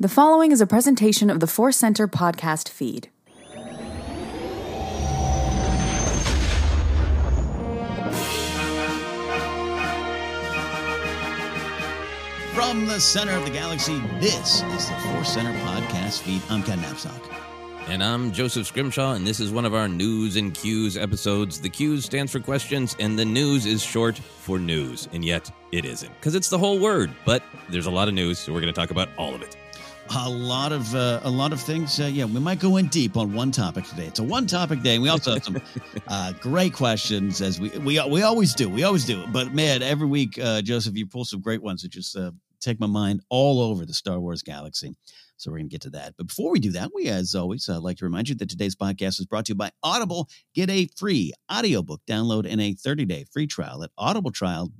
The following is a presentation of the Force Center podcast feed. From the center of the galaxy, this is the Force Center podcast feed. I'm Ken Napzok. And I'm Joseph Scrimshaw, and this is one of our News and Cues episodes. The Cues stands for questions, and the news is short for news, and yet it isn't, because it's the whole word. But there's a lot of news, so we're going to talk about all of it. A lot of uh, a lot of things. Uh, yeah, we might go in deep on one topic today. It's a one topic day. And we also have some uh, great questions, as we we we always do. We always do. But man, every week, uh, Joseph, you pull some great ones that just uh, take my mind all over the Star Wars galaxy. So we're going to get to that. But before we do that, we, as always, uh, like to remind you that today's podcast is brought to you by Audible. Get a free audiobook download and a 30-day free trial at audibletrial.com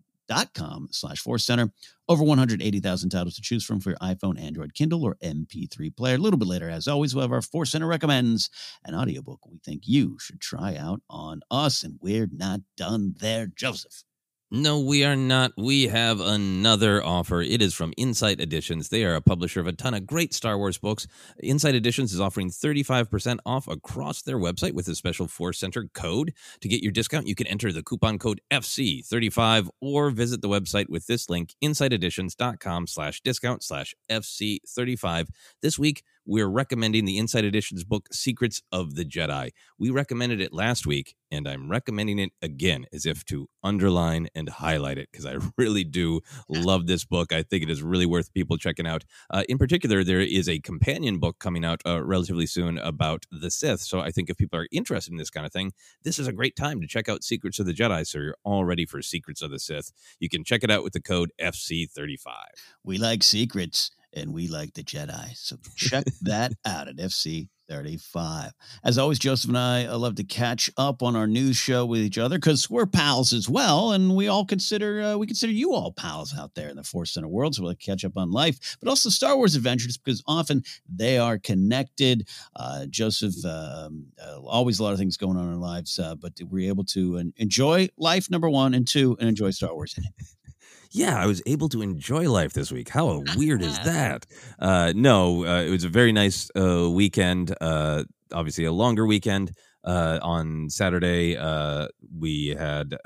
slash force center. Over 180,000 titles to choose from for your iPhone, Android, Kindle, or MP3 player. A little bit later, as always, we'll have our Force Center recommends an audiobook we think you should try out on us. And we're not done there, Joseph. No, we are not. We have another offer. It is from Insight Editions. They are a publisher of a ton of great Star Wars books. Insight Editions is offering 35% off across their website with a special Force Center code. To get your discount, you can enter the coupon code FC35 or visit the website with this link, insighteditions.com slash discount slash FC35. This week, we're recommending the Insight Editions book, Secrets of the Jedi. We recommended it last week, and I'm recommending it again as if to underline and highlight it because I really do love this book. I think it is really worth people checking out. Uh, in particular, there is a companion book coming out uh, relatively soon about the Sith. So I think if people are interested in this kind of thing, this is a great time to check out Secrets of the Jedi. So you're all ready for Secrets of the Sith. You can check it out with the code FC35. We like secrets and we like the Jedi. So check that out at FC 35. As always, Joseph and I love to catch up on our news show with each other because we're pals as well, and we all consider uh, we consider you all pals out there in the Force Center world. So we'll catch up on life, but also Star Wars adventures because often they are connected. Uh, Joseph, um, uh, always a lot of things going on in our lives, uh, but we're able to enjoy life number one and two, and enjoy Star Wars yeah, I was able to enjoy life this week. How weird is that? Uh, no, uh, it was a very nice uh, weekend. Uh, obviously, a longer weekend. Uh, on Saturday, uh, we had.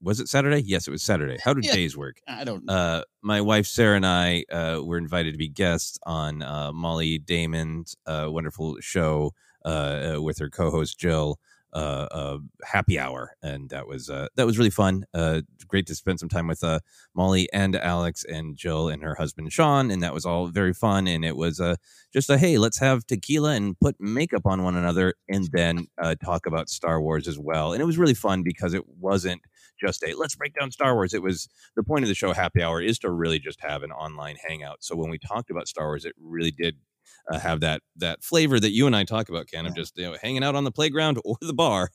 was it Saturday? Yes, it was Saturday. How did yeah, days work? I don't. know. my wife Sarah and I were invited to be guests on Molly Damon's wonderful show with her co-host Jill uh, uh, happy hour, and that was uh, that was really fun. Uh, great to spend some time with uh, Molly and Alex and Jill and her husband Sean, and that was all very fun. And it was uh, just a hey, let's have tequila and put makeup on one another, and then uh, talk about Star Wars as well. And it was really fun because it wasn't just a let's break down Star Wars. It was the point of the show, Happy Hour, is to really just have an online hangout. So when we talked about Star Wars, it really did uh, have that that flavor that you and I talk about, Ken, yeah. of just you know hanging out on the playground or the bar,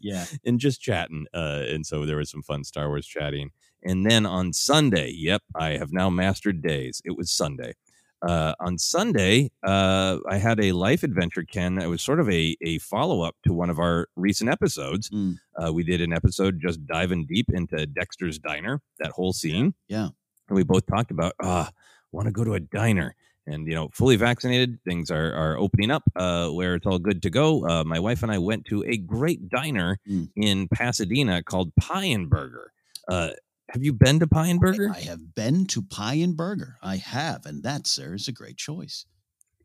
yeah, and just chatting. Uh, and so there was some fun Star Wars chatting. And then on Sunday, yep, I have now mastered days. It was Sunday. Uh, on Sunday, uh, I had a life adventure, Ken. It was sort of a, a follow up to one of our recent episodes. Mm. Uh, we did an episode just diving deep into Dexter's Diner, that whole scene. Yeah. And we both talked about, ah, want to go to a diner and you know fully vaccinated things are are opening up uh, where it's all good to go. Uh, my wife and i went to a great diner mm. in pasadena called pie and burger. Uh, have you been to pie and burger? I, I, have been to pie and burger. I have and that sir is a great choice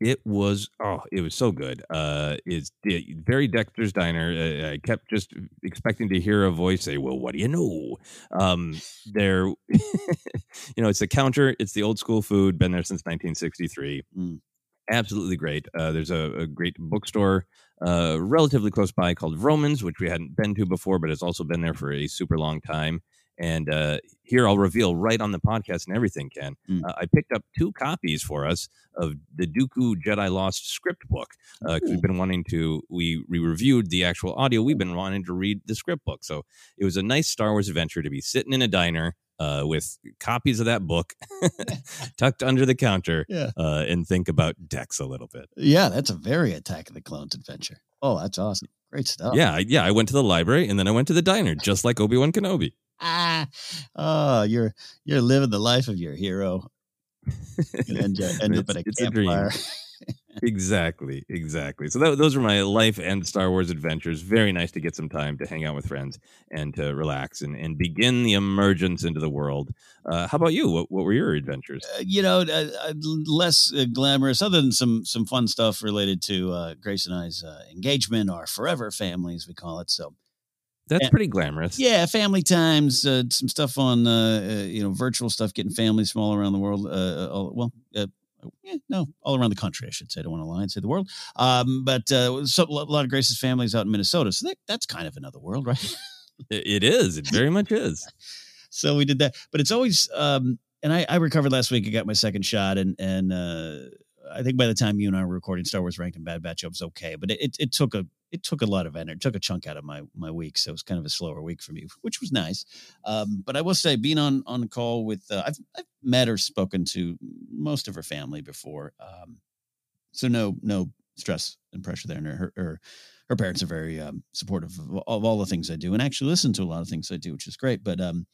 it was oh, it was so good. Uh, it's very Dexter's Diner. Uh, I kept just expecting to hear a voice say, "Well, what do you know?" Um, there, you know, it's a counter. It's the old school food. Been there since 1963. Mm. Absolutely great. Uh, there's a, a, great bookstore uh, relatively close by called Vroman's which we hadn't been to before, but has also been there for a super long time. And uh, here I'll reveal right on the podcast and everything, Ken. Mm. Uh, I picked up two copies for us of the Dooku Jedi Lost script book because uh, we've been wanting to. We, we reviewed the actual audio. We've been wanting to read the script book, so it was a nice Star Wars adventure to be sitting in a diner uh, with copies of that book tucked under the counter yeah. uh, and think about Dex a little bit. Yeah, that's a very Attack of the Clones adventure. Oh, that's awesome. Great stuff. Yeah, yeah. I went to the library and then I went to the diner, just like Obi Wan Kenobi oh, you're you're living the life of your hero. and uh, end up at a campfire. exactly, exactly. So that, those are my life and Star Wars adventures. Very nice to get some time to hang out with friends and to relax and, and begin the emergence into the world. Uh, how about you? What, what were your adventures? Uh, you know, uh, uh less uh, glamorous, other than some some fun stuff related to uh, Grace and I's engagement, our forever family, as we call it. So that's pretty glamorous. Yeah, family times, uh, some stuff on uh, uh, you know virtual stuff, getting families from all around the world. Uh, uh all, well, uh, yeah, no, all around the country, I should say. I don't want to lie and say the world. Um, but so, a lot of Grace's families out in Minnesota, so that, that's kind of another world, right? it is. It very much is. so we did that, but it's always. Um, and I, I recovered last week. I got my second shot, and and I think by the time you and I were recording Star Wars Ranked and Bad Batch, I was okay. But it, it, took a it took a lot of energy, it took a chunk out of my my week, so it was kind of a slower week for me, which was nice. Um, but I will say, being on on a call with, uh, I've I've met or spoken to most of her family before, um, so no no stress and pressure there. And her her, her parents are very um, supportive of, of, all the things I do, and actually listen to a lot of things I do, which is great. But um,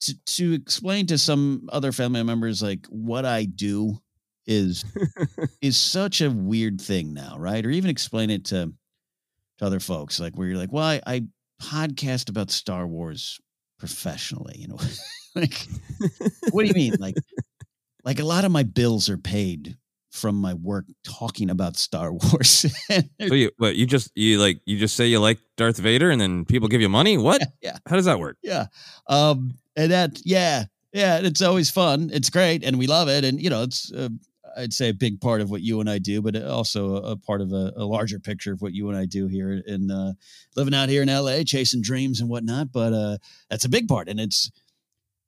to to explain to some other family members like what I do is is such a weird thing now, right? Or even explain it to to other folks, like where you're like, well, I, I podcast about Star Wars professionally, you know, like what do you mean? Like, like a lot of my bills are paid from my work talking about Star Wars. so you, what you just you like you just say you like Darth Vader and then people give you money? What? Yeah. yeah. How does that work? Yeah. Um. And that yeah yeah it's always fun. It's great and we love it and you know it's uh, I'd say a big part of what you and I do, but also a, part of a, a, larger picture of what you and I do here in uh, living out here in LA, chasing dreams and whatnot. But uh, that's a big part, and it's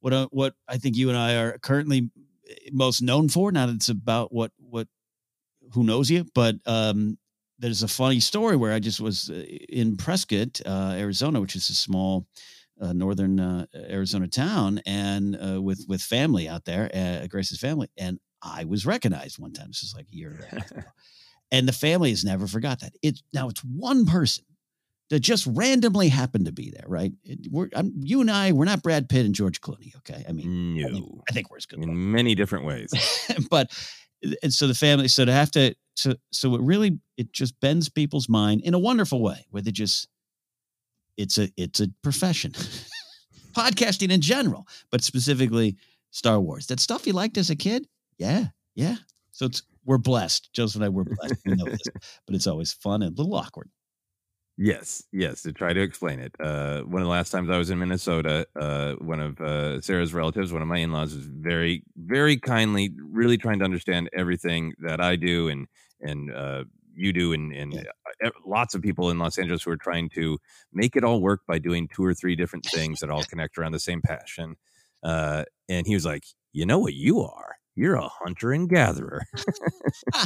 what uh, what I think you and I are currently most known for. Not it's about what what who knows you, but um, there's a funny story where I just was uh, in Prescott, uh, Arizona, which is a small uh, northern uh, Arizona town, and uh, with with family out there, uh, Grace's family, and I was recognized one time. This is like a year and a half ago, and the family has never forgot that. It now it's one person that just randomly happened to be there, right? It- we're I'm, you and I, we're not Brad Pitt and George Clooney, okay? I mean, I think, No. I think we're as good. In many different ways. but and so the family so to have to so so it really it just bends people's mind in a wonderful way where they just it's a it's a profession podcasting in general but specifically star wars that stuff you liked as a kid yeah yeah so it's we're blessed joseph and i were blessed we know this but it's always fun and a little awkward Yes, yes. To try to explain it, uh, one of the last times I was in Minnesota, uh, one of uh, Sarah's relatives, one of my in-laws, was very, very kindly, really trying to understand everything that I do and and uh, you do, and and uh, lots of people in Los Angeles who are trying to make it all work by doing two or three different things that all connect around the same passion. Uh, and he was like, "You know what you are? You're a hunter and gatherer."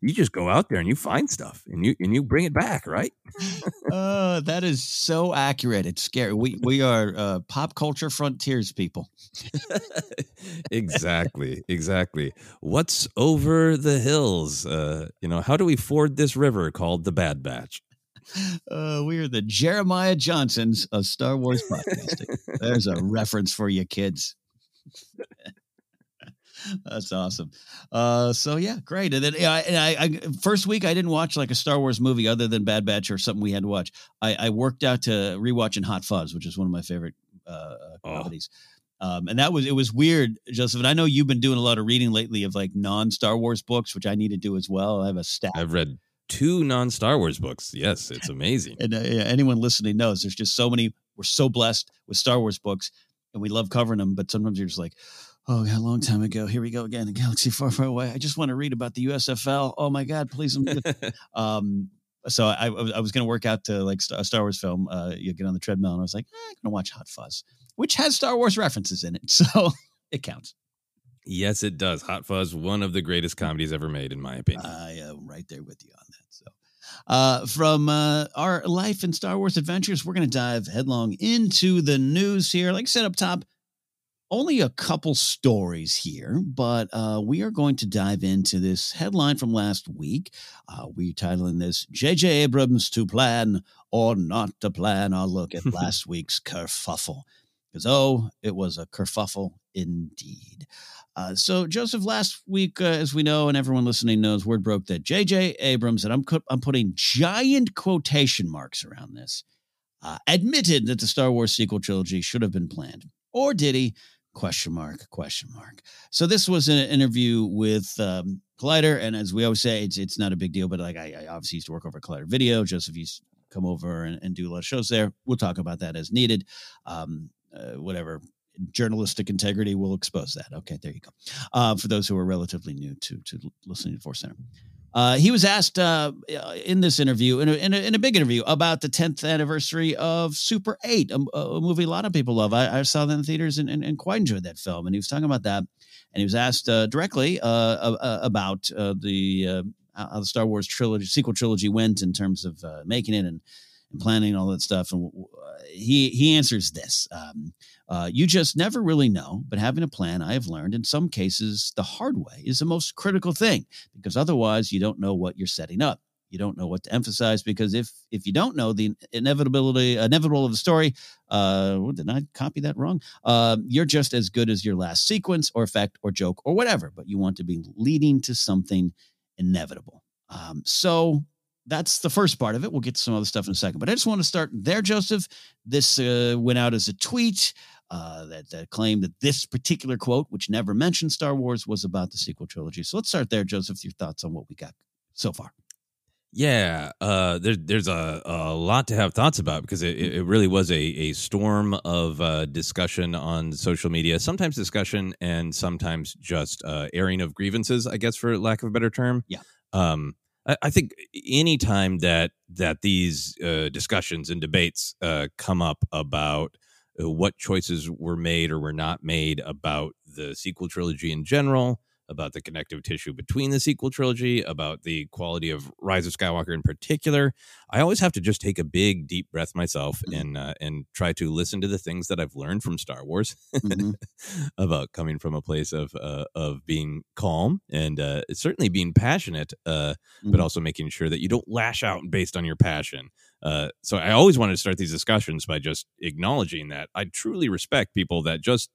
You just go out there and you find stuff and you and you bring it back, right? uh, that is so accurate it's scary we we are uh, pop culture frontiers people exactly exactly what's over the hills uh you know how do we ford this river called the bad batch Uh, we are the Jeremiah Johnsons of Star Wars podcasting. There's a reference for you kids. That's awesome. Uh, so yeah, great. And then yeah, I, and I, I first week I didn't watch like a Star Wars movie other than Bad Batch or something we had to watch. I, I worked out to rewatching Hot Fuzz, which is one of my favorite uh, comedies. Um, and that was it was weird, Joseph. And I know you've been doing a lot of reading lately of like non Star Wars books, which I need to do as well. I have a stack. i've read two non-star wars books yes it's amazing and uh, yeah, anyone listening knows there's just so many. We're so blessed with Star Wars books, and we love covering them. But sometimes you're just like, oh, a long time ago. Here we go again. A galaxy far, far away. I just want to read about the USFL. Oh my God, please. let me get-" um, so I, I was- going to work out to like a Star Wars film. Uh, you get on the treadmill, and I was like, eh, I'm going to watch Hot Fuzz, which has Star Wars references in it, so it counts. yes it does hot fuzz one of the greatest comedies ever made in my opinion I am right there with you on that. So, uh, from uh, our life and Star Wars adventures, we're going to dive headlong into the news here. Like I said up top, only a couple stories here, but uh, we are going to dive into this headline from last week. Uh, we're titling this J.J. Abrams to plan or not to plan. I'll look at last week's kerfuffle. Because, oh, it was a kerfuffle indeed. Uh, so, Joseph, last week, uh, as we know, and everyone listening knows, word broke that J.J. Abrams, and I'm, co- I'm putting giant quotation marks around this, uh, admitted that the Star Wars sequel trilogy should have been planned. Or did he? Question mark, question mark. So, this was an interview with um, Collider, and as we always say, it's, it's not a big deal, but like I, I obviously used to work over Collider Video. Joseph used to come over and, and do a lot of shows there. We'll talk about that as needed. Um, uh, whatever journalistic integrity will expose that. Okay, there you go. Uh, for those who are relatively new to to listening to Force Center. Uh, he was asked uh, in this interview, in a, in, a, in a big interview, about the 10th anniversary of Super 8, a, a movie a lot of people love. I, I saw that in theaters and, and, and quite enjoyed that film. And he was talking about that. And he was asked uh, directly uh, uh, about uh, the uh, how the Star Wars trilogy, sequel trilogy went in terms of uh, making it and, and planning and all that stuff. And uh, he, he answers this. Um, uh, you just never really know, but having a plan, I have learned in some cases the hard way is the most critical thing because otherwise you don't know what you're setting up. You don't know what to emphasize because if if you don't know the inevitability inevitable of the story, uh, did I copy that wrong? Uh, you're just as good as your last sequence or effect or joke or whatever, but you want to be leading to something inevitable. Um, so that's the first part of it. We'll get to some other stuff in a second, but I just want to start there, Joseph. This uh, went out as a tweet uh, that, that claimed that this particular quote, which never mentioned Star Wars, was about the sequel trilogy. So let's start there, Joseph. Your thoughts on what we got so far? Yeah, uh, there, there's a, a lot to have thoughts about because it, it really was a, a storm of uh, discussion on social media. Sometimes discussion and sometimes just uh, airing of grievances, I guess, for lack of a better term. Yeah. Um, I, think any time that that these uh, discussions and debates uh, come up about uh, what choices were made or were not made about the sequel trilogy in general, about the connective tissue between the sequel trilogy, about the quality of Rise of Skywalker in particular. I always have to just take a big, deep breath myself Mm-hmm. and uh, and try to listen to the things that I've learned from Star Wars Mm-hmm. about coming from a place of uh, of being calm and uh, certainly being passionate, uh, but Mhm. also making sure that you don't lash out based on your passion. Uh, so I always wanted to start these discussions by just acknowledging that I truly respect people that just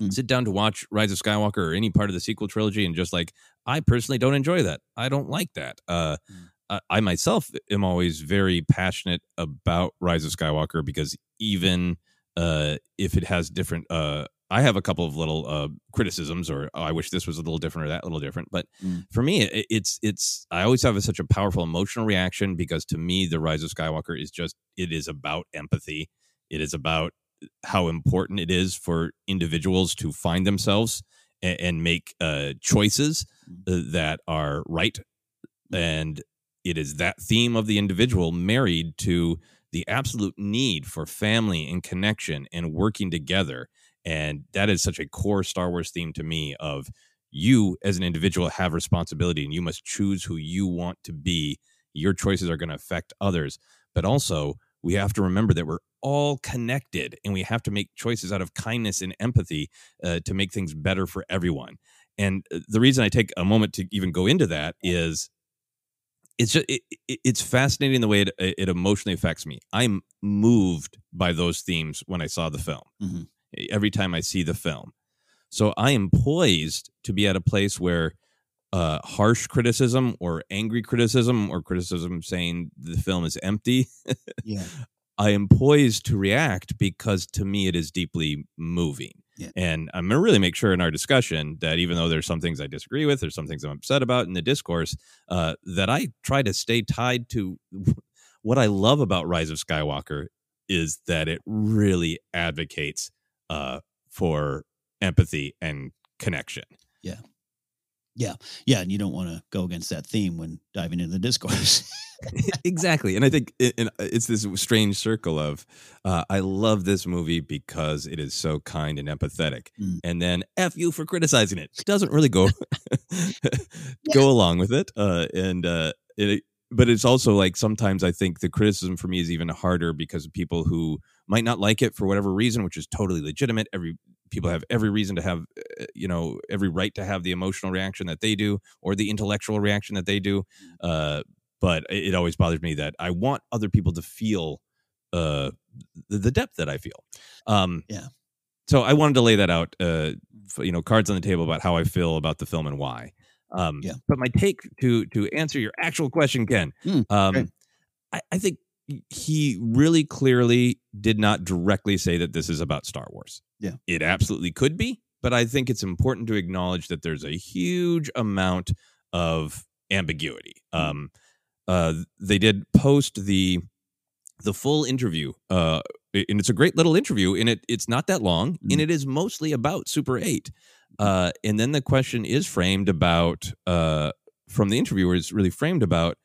Mm. sit down to watch Rise of Skywalker or any part of the sequel trilogy and just like I personally don't enjoy that. I don't like that. Uh, Mm. I, I myself am always very passionate about Rise of Skywalker because even uh, if it has different, uh, I have a couple of little uh, criticisms, or oh, I wish this was a little different or that little different. But Mm. for me, it, it's it's I always have a, such a powerful emotional reaction because to me, the Rise of Skywalker is just it is about empathy. It is about how important it is for individuals to find themselves and, and make uh, choices uh, that are right. And it is that theme of the individual married to the absolute need for family and connection and working together. And that is such a core star wars theme to me of you as an individual have responsibility and you must choose who you want to be. Your choices are going to affect others. But also we have to remember that we're all connected and we have to make choices out of kindness and empathy uh, to make things better for everyone and uh, the reason i take a moment to even go into that is it's just it, it- it's fascinating the way it, it emotionally affects me i'm moved by those themes when i saw the film Mhm. every time i see the film so i am poised to be at a place where uh, harsh criticism or angry criticism or criticism saying the film is empty Yeah. I am poised to react because to me it is deeply moving. Yeah. And I'm going to really make sure in our discussion that even though there's some things I disagree with, there's some things I'm upset about in the discourse, uh, that I try to stay tied to what I love about Rise of Skywalker is that it really advocates uh, for empathy and connection. Yeah. Yeah. Yeah. And you don't want to go against that theme when diving into the discourse. exactly and i think it, and it's this strange circle of uh, i love this movie because it is so kind and empathetic Mm. and then f you for criticizing it doesn't really go go along with it uh, and uh, it, but it's also like sometimes i think the criticism for me is even harder because of people who might not like it for whatever reason which is totally legitimate every people have every reason to have uh, you know every right to have the emotional reaction that they do or the intellectual reaction that they do uh, but it always bothers me that I want other people to feel uh, the, depth that I feel. Um, Yeah. So I wanted to lay that out, uh, f- you know, cards on the table about how I feel about the film and why. Um, Yeah. But my take to to answer your actual question, Ken, Mm, um. I, I think he really clearly did not directly say that this is about Star Wars. Yeah. It absolutely could be, but I think it's important to acknowledge that there's a huge amount of ambiguity. Mm-hmm. Um, uh, they did post the the full interview, uh, and it's a great little interview, and it it's not that long, Mm-hmm. and it is mostly about Super Eight. Uh, and then the question is framed about uh, from the interviewer is really framed about.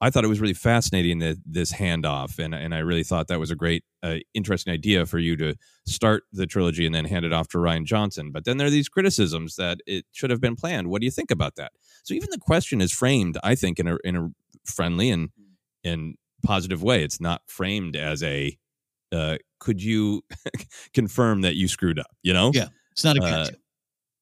I thought it was really fascinating that this handoff, and and I really thought that was a great, uh, interesting idea for you to start the trilogy and then hand it off to Rian Johnson. But then there are these criticisms that it should have been planned. What do you think about that? So even the question is framed, I think, in a in a friendly and and positive way. It's not framed as a uh, could you confirm that you screwed up? You know? Yeah. It's not a Uh.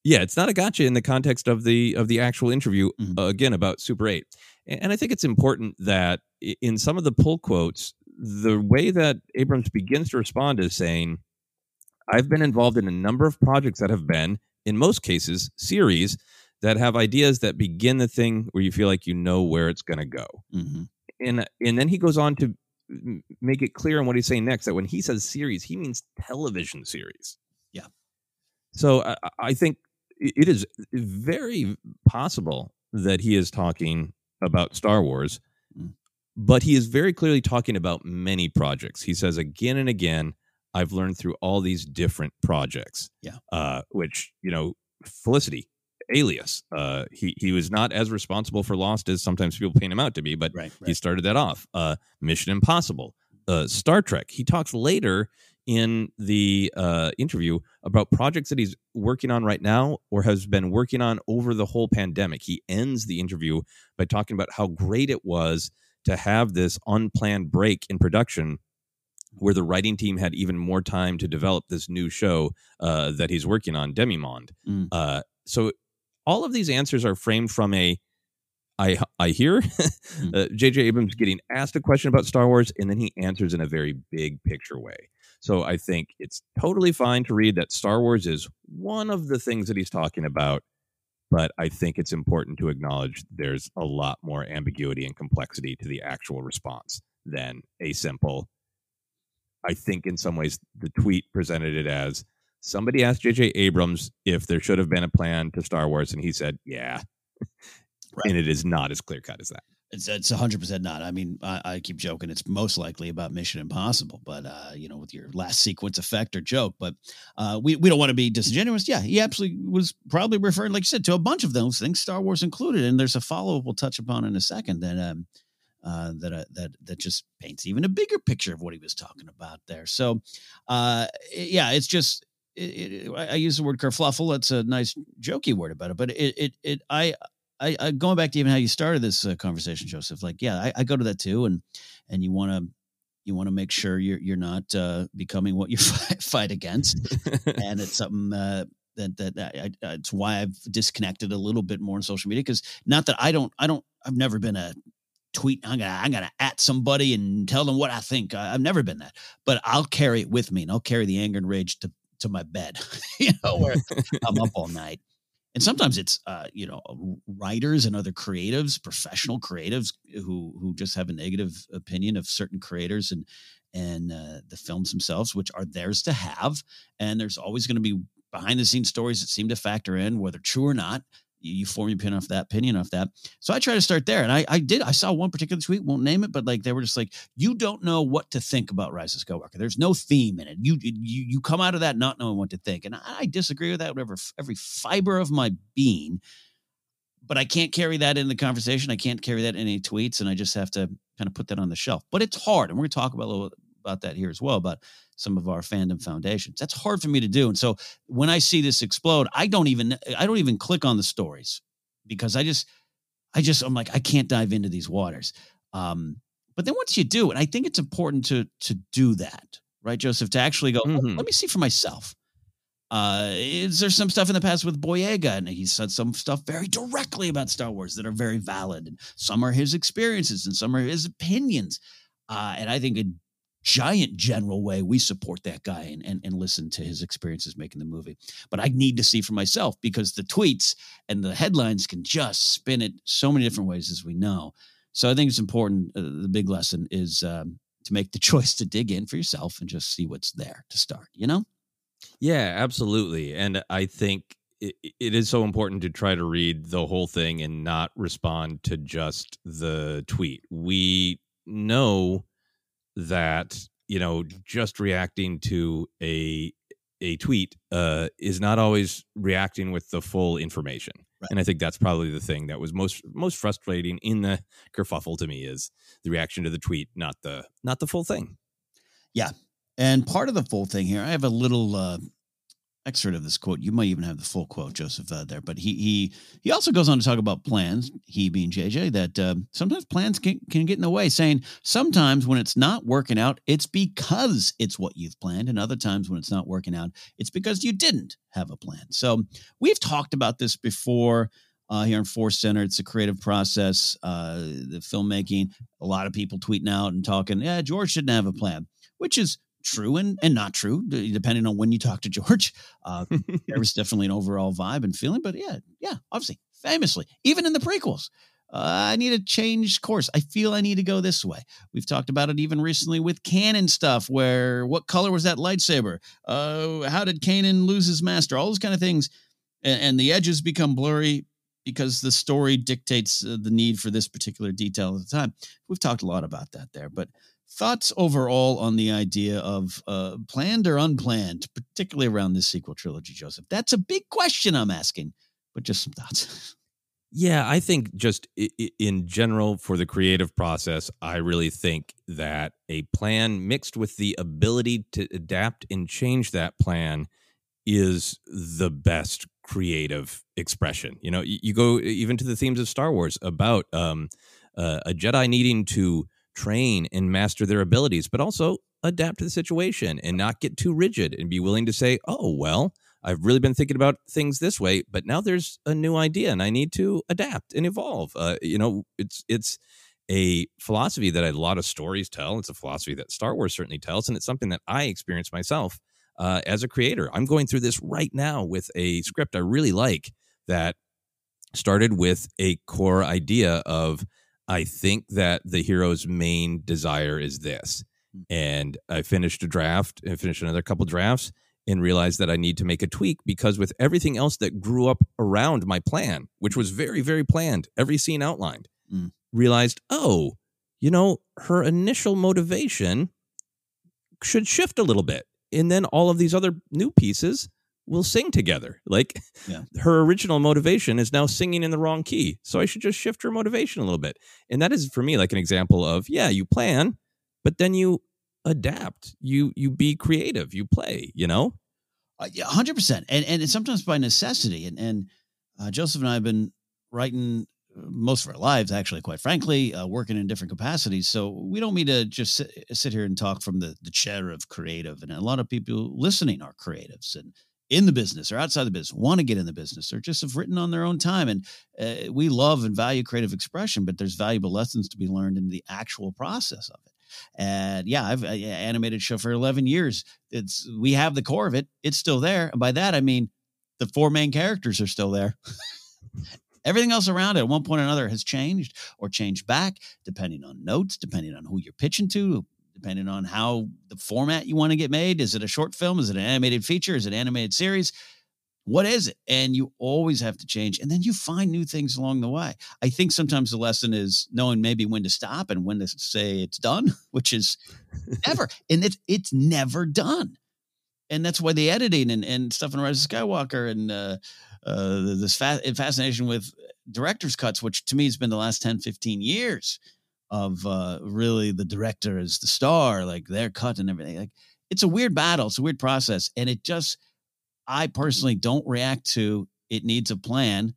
Yeah, it's not a gotcha in the context of the of the actual interview Mhm. uh, again about Super 8. And I think it's important that in some of the pull quotes, the way that Abrams begins to respond is saying, I've been involved in a number of projects that have been, in most cases, series that have ideas that begin the thing where you feel like you know where it's going to go. Mhm. And and then he goes on to make it clear in what he's saying next that when he says series, he means television series. Yeah. So I, I- think it is very possible that he is talking about Star Wars, Mm. but he is very clearly talking about many projects. He says again and again, I've learned through all these different projects. Yeah. Uh, which, you know, Felicity, Alias, uh, he, he was not as responsible for Lost as sometimes people paint him out to be, but Right. he started that off. Uh, Mission Impossible, uh, Star Trek. He talks later in the uh, interview about projects that he's working on right now or has been working on over the whole pandemic. He ends the interview by talking about how great it was to have this unplanned break in production where the writing team had even more time to develop this new show uh, that he's working on, Demimonde. Mm. Uh, so all of these answers are framed from a I I hear uh, J.J. Abrams getting asked a question about Star Wars, and then he answers in a very big picture way. So I think it's totally fine to read that Star Wars is one of the things that he's talking about, but I think it's important to acknowledge there's a lot more ambiguity and complexity to the actual response than a simple. I think in some ways the tweet presented it as somebody asked J.J. Abrams if there should have been a plan to Star Wars, and he said, "Yeah." Right. And it is not as clear cut as that. It's it's hundred percent not. I mean, I, I, keep joking. It's most likely about Mission Impossible, but uh, you know, with your last sequence effect or joke. But uh, we we don't want to be disingenuous. Yeah, he absolutely was probably referring, like you said, to a bunch of those things, Star Wars included. And there's a follow up we'll touch upon in a second that um uh, that uh, that that just paints even a bigger picture of what he was talking about there. So, uh, yeah, it's just it, it, I use the word kerfluffle. That's a nice jokey word about it, but it it, it I I, I, going back to even how you started this uh, conversation, Joseph. Like, yeah, I, I, go to that too, and and you want to you want to make sure you're you're not uh, becoming what you fight, fight against, and it's something uh, that that I, it's why I've disconnected a little bit more on social media because not that I don't I don't I've never been a tweet I'm gonna I'm gonna at somebody and tell them what I think. I, I've never been that, but I'll carry it with me and I'll carry the anger and rage to to my bed, you know, where I'm up all night and sometimes it's uh, you know writers and other creatives professional creatives who who just have a negative opinion of certain creators and and uh, the films themselves which are theirs to have. And there's always going to be behind the scenes stories that seem to factor in whether true or not you, form your opinion off that opinion off that. So I try to start there. And I, I did, I saw one particular tweet, won't name it, but like they were just like, you don't know what to think about Rise of Skywalker. There's no theme in it. You you you come out of that not knowing what to think. And I, disagree with that whatever every fiber of my being. But I can't carry that in the conversation. I can't carry that in any tweets, and I just have to kind of put that on the shelf. But it's hard, and we're going to talk about a little about that here as well. About some of our fandom foundations. That's hard for me to do. And so when I see this explode, I don't even I don't even click on the stories because I just I just I'm like I can't dive into these waters. Um, but then once you do, and I think it's important to to do that, right, Joseph, to actually go. Mm-hmm. Let me see for myself. Uh, is there some stuff in the past with Boyega, and he said some stuff very directly about Star Wars that are very valid, and some are his experiences, and some are his opinions. Uh, and I think it giant general way we support that guy and, and, and listen to his experiences making the movie. But i need to see for myself because the tweets and the headlines can just spin it so many different ways as we know. So i think it's important uh, the big lesson is um, to make the choice to dig in for yourself and just see what's there to start you know? Yeah absolutely. And i think it, it is so important to try to read the whole thing and not respond to just the tweet. We know that you know just reacting to a a tweet uh, is not always reacting with the full information. Right. And I think that's probably the thing that was most most frustrating in the kerfuffle to me is the reaction to the tweet, not the not the full thing. Yeah, and part of the full thing here, I have a little uh, excerpt of this quote. You might even have the full quote, Joseph, uh, there. But he he he also goes on to talk about plans. He being JJ, that uh, sometimes plans can can get in the way. Saying sometimes when it's not working out, it's because it's what you've planned, and other times when it's not working out, it's because you didn't have a plan. So we've talked about this before. Uh, here in Force Center, it's a creative process. Uh, the filmmaking, a lot of people tweeting out and talking. Yeah, George didn't have a plan, which is true and, and not true, depending on when you talk to George. Uh, there was definitely an overall vibe and feeling, but yeah, yeah, obviously, famously, even in the prequels, uh, I need to change course. I feel I need to go this way. We've talked about it even recently with canon stuff, where what color was that lightsaber? Uh, how did Kanan lose his master? All those kind of things, and, and the edges become blurry because the story dictates uh, the need for this particular detail at the time. We've talked a lot about that there, but thoughts overall on the idea of uh, planned or unplanned, particularly around this sequel trilogy, Joseph? That's a big question I'm asking, but just some thoughts. Yeah, I think just in general for the creative process, I really think that a plan mixed with the ability to adapt and change that plan is the best creative expression. You know, you go even to the themes of Star Wars about um, uh, a Jedi needing to train and master their abilities, but also adapt to the situation and not get too rigid and be willing to say, oh, well, I've really been thinking about things this way, but now there's a new idea and I need to adapt and evolve. Uh, you know, it's it's a philosophy that a lot of stories tell. It's a philosophy that Star Wars certainly tells, and it's something that I experience myself uh, as a creator. I'm going through this right now with a script I really like that started with a core idea of I think that the hero's main desire is this. Hmm. And I finished a draft and finished another couple drafts and realized that I need to make a tweak because with everything else that grew up around my plan, which was very, very planned, every scene outlined, mm. realized, oh, you know, her initial motivation should shift a little bit. And then all of these other new pieces will sing together. Like yeah. her original motivation is now singing in the wrong key. So I should just shift her motivation a little bit. And that is for me like an example of, yeah, you plan, but then you adapt. You you be creative. You play. You know. Uh, yeah, hundred percent. And and sometimes by necessity. And and uh, Joseph and I have been writing uh, most of our lives, actually, quite frankly, uh, working in different capacities. So we don't mean to just sit, sit here and talk from the the chair of creative. And a lot of people listening are creatives and in the business or outside the business want to get in the business or just have written on their own time and uh, we love and value creative expression but there's valuable lessons to be learned in the actual process of it and yeah, I've animated show for 11 years. It's we have the core of it. It's still there. And by that I mean the four main characters are still there. Everything else around it at one point or another has changed or changed back, depending on notes, depending on who you're pitching to, depending on how the format you want to get made. Is it a short film? Is it an animated feature? Is it an animated series? what is it? And you always have to change. And then you find new things along the way. I think sometimes the lesson is knowing maybe when to stop and when to say it's done, which is never. and it's it's never done. And that's why the editing and, and stuff in Rise of Skywalker and uh, uh, this fa- fascination with director's cuts, which to me has been the last 10, 15 years of uh, really the director as the star, like their cut and everything. Like it's a weird battle. It's a weird process. And it just – I personally don't react to it needs a plan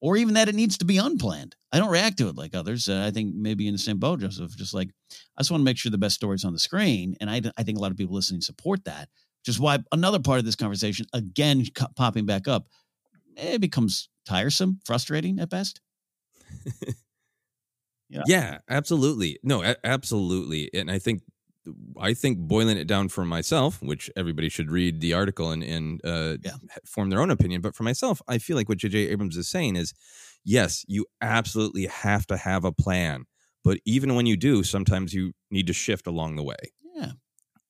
or even that it needs to be unplanned. I don't react to it like others. Uh, I think maybe in the same boat, Joseph, just like I just want to make sure the best story's on the screen. And I, I think a lot of people listening support that, is why another part of this conversation, again, popping back up, it becomes tiresome, frustrating at best. yeah. yeah, absolutely. No, a- absolutely. And I think I think boiling it down for myself, which everybody should read the article and, and uh, yeah. form their own opinion. But for myself, I feel like what J.J. Abrams is saying is yes, you absolutely have to have a plan. But even when you do, sometimes you need to shift along the way. Yeah.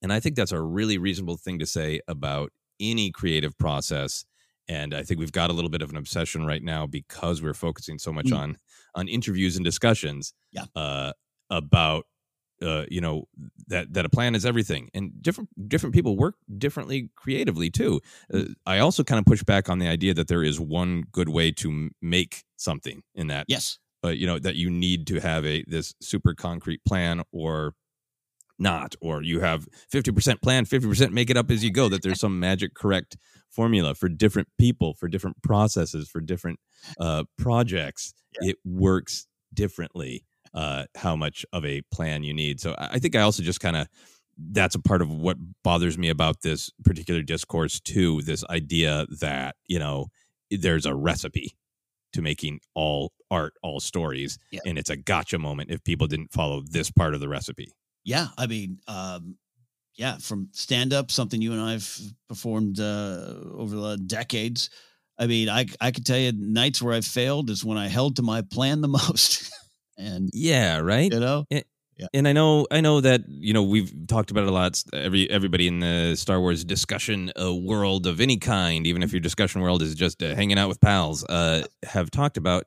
And I think that's a really reasonable thing to say about any creative process. And I think we've got a little bit of an obsession right now because we're focusing so much mm. on on interviews and discussions yeah. uh, about uh, you know that that a plan is everything and different different people work differently creatively too uh, mm. i also kind of push back on the idea that there is one good way to make something in that yes uh, you know that you need to have a this super concrete plan or not or you have 50% plan 50% make it up as you go that there's some magic correct formula for different people for different processes for different uh projects yeah. it works differently uh, how much of a plan you need. So I think I also just kind of that's a part of what bothers me about this particular discourse too. This idea that you know there's a recipe to making all art, all stories, yeah. and it's a gotcha moment if people didn't follow this part of the recipe. Yeah, I mean, um, yeah, from stand up, something you and I've performed uh, over the decades. I mean, I I could tell you nights where I failed is when I held to my plan the most. and yeah, right. You know, and, yeah. and I know, I know that you know we've talked about it a lot. Every everybody in the Star Wars discussion uh, world of any kind, even if your discussion world is just uh, hanging out with pals, uh, have talked about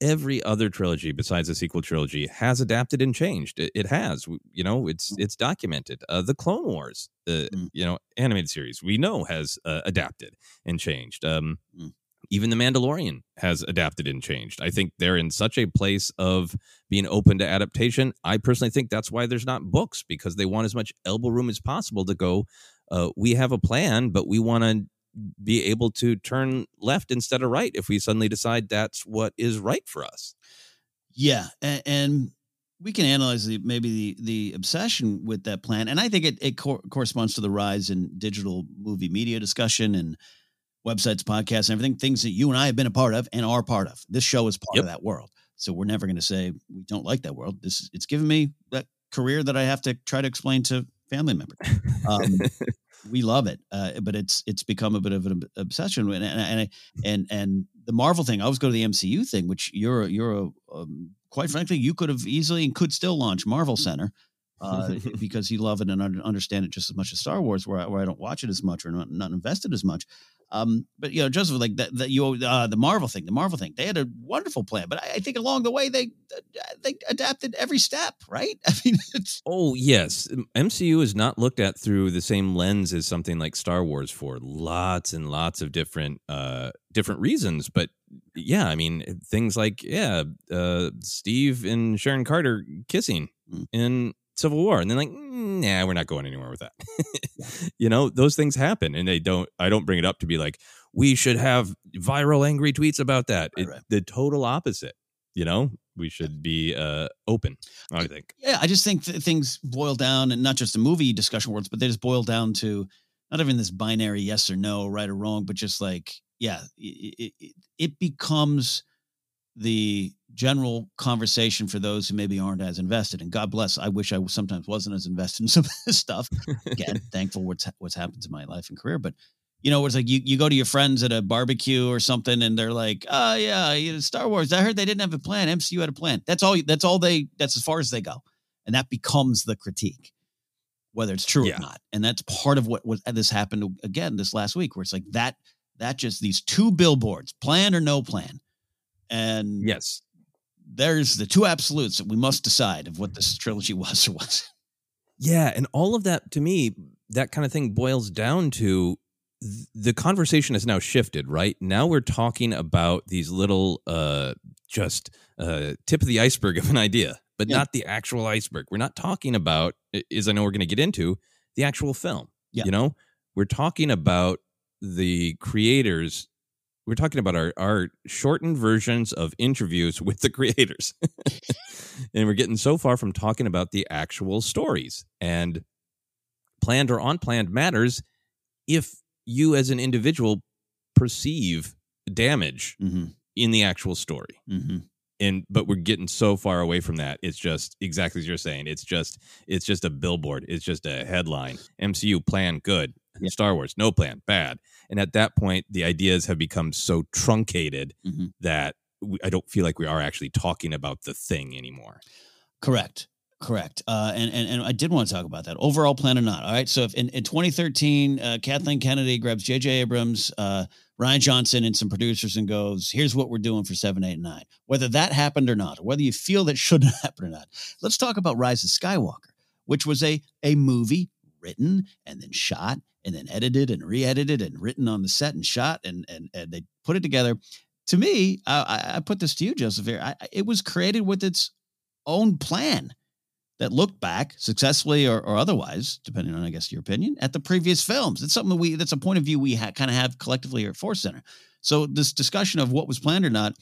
every other trilogy besides the sequel trilogy has adapted and changed. It, it has, you know, it's mm. it's documented. Uh, the Clone Wars, the mm. you know animated series, we know has uh, adapted and changed. Um, mm even the Mandalorian has adapted and changed. I think they're in such a place of being open to adaptation. I personally think that's why there's not books because they want as much elbow room as possible to go. Uh, we have a plan, but we want to be able to turn left instead of right if we suddenly decide that's what is right for us. Yeah, and, and we can analyze the maybe the the obsession with that plan, and I think it it co- corresponds to the rise in digital movie media discussion and websites, podcasts, and everything. Things that you and I have been a part of and are part of. This show is part yep. of that world, so we're never going to say we don't like that world. This it's given me that career that I have to try to explain to family members. Um, we love it, uh, but it's it's become a bit of an obsession. And and and, and, and the Marvel thing, I always go to the MCU thing, which you're you're a, um, quite frankly, you could have easily and could still launch Marvel Center. Uh, because you love it and understand it just as much as Star Wars, where I, where I don't watch it as much or not, not invested as much. Um, but you know, Joseph, like that, that you uh, the Marvel thing, the Marvel thing, they had a wonderful plan, but I, I think along the way they they adapted every step, right? I mean, it's oh yes, MCU is not looked at through the same lens as something like Star Wars for lots and lots of different uh different reasons, but yeah, I mean things like yeah, uh, Steve and Sharon Carter kissing mm. in Civil War, and then like, mm, nah, we're not going anywhere with that. you know, those things happen, and they don't. I don't bring it up to be like we should have viral angry tweets about that. Right, it, right. The total opposite. You know, we should be uh, open. I think. Yeah, I just think th- things boil down, and not just the movie discussion words, but they just boil down to not even this binary yes or no, right or wrong, but just like yeah, it, it, it becomes the general conversation for those who maybe aren't as invested. And God bless, I wish I sometimes wasn't as invested in some of this stuff. Again, thankful what's what's happened to my life and career, but you know, it's like you, you go to your friends at a barbecue or something, and they're like, "Oh yeah, you know, Star Wars. I heard they didn't have a plan. MCU had a plan. That's all. That's all they. That's as far as they go, and that becomes the critique, whether it's true yeah. or not. And that's part of what was this happened again this last week, where it's like that. That just these two billboards, plan or no plan, and yes, there's the two absolutes that we must decide of what this trilogy was or was. Yeah, and all of that to me, that kind of thing boils down to the conversation has now shifted, right? Now we're talking about these little uh just uh tip of the iceberg of an idea, but yeah. not the actual iceberg. We're not talking about as I know we're going to get into the actual film. Yeah. You know, we're talking about the creators we're talking about our, our shortened versions of interviews with the creators. and we're getting so far from talking about the actual stories. And planned or unplanned matters if you as an individual perceive damage mm-hmm. in the actual story. Mm-hmm. And but we're getting so far away from that. It's just exactly as you're saying. It's just it's just a billboard. It's just a headline. MCU plan good. Yeah. Star Wars no plan bad and at that point, the ideas have become so truncated mm-hmm. that we, I don't feel like we are actually talking about the thing anymore. Correct. Correct. Uh, and, and and I did want to talk about that overall plan or not. All right. So if in, in 2013, uh, Kathleen Kennedy grabs J.J. Abrams, uh, Rian Johnson, and some producers and goes, "Here's what we're doing for seven, eight, and nine. Whether that happened or not, or whether you feel that should happen or not, let's talk about Rise of Skywalker, which was a a movie written and then shot and then edited and re-edited and written on the set and shot and and, and they put it together. To me, I, I put this to you, Joseph. Here, I, it was created with its own plan that looked back successfully or, or otherwise, depending on, I guess, your opinion, at the previous films. It's something that we that's a point of view we ha- kind of have collectively here at Force Center. So this discussion of what was planned or not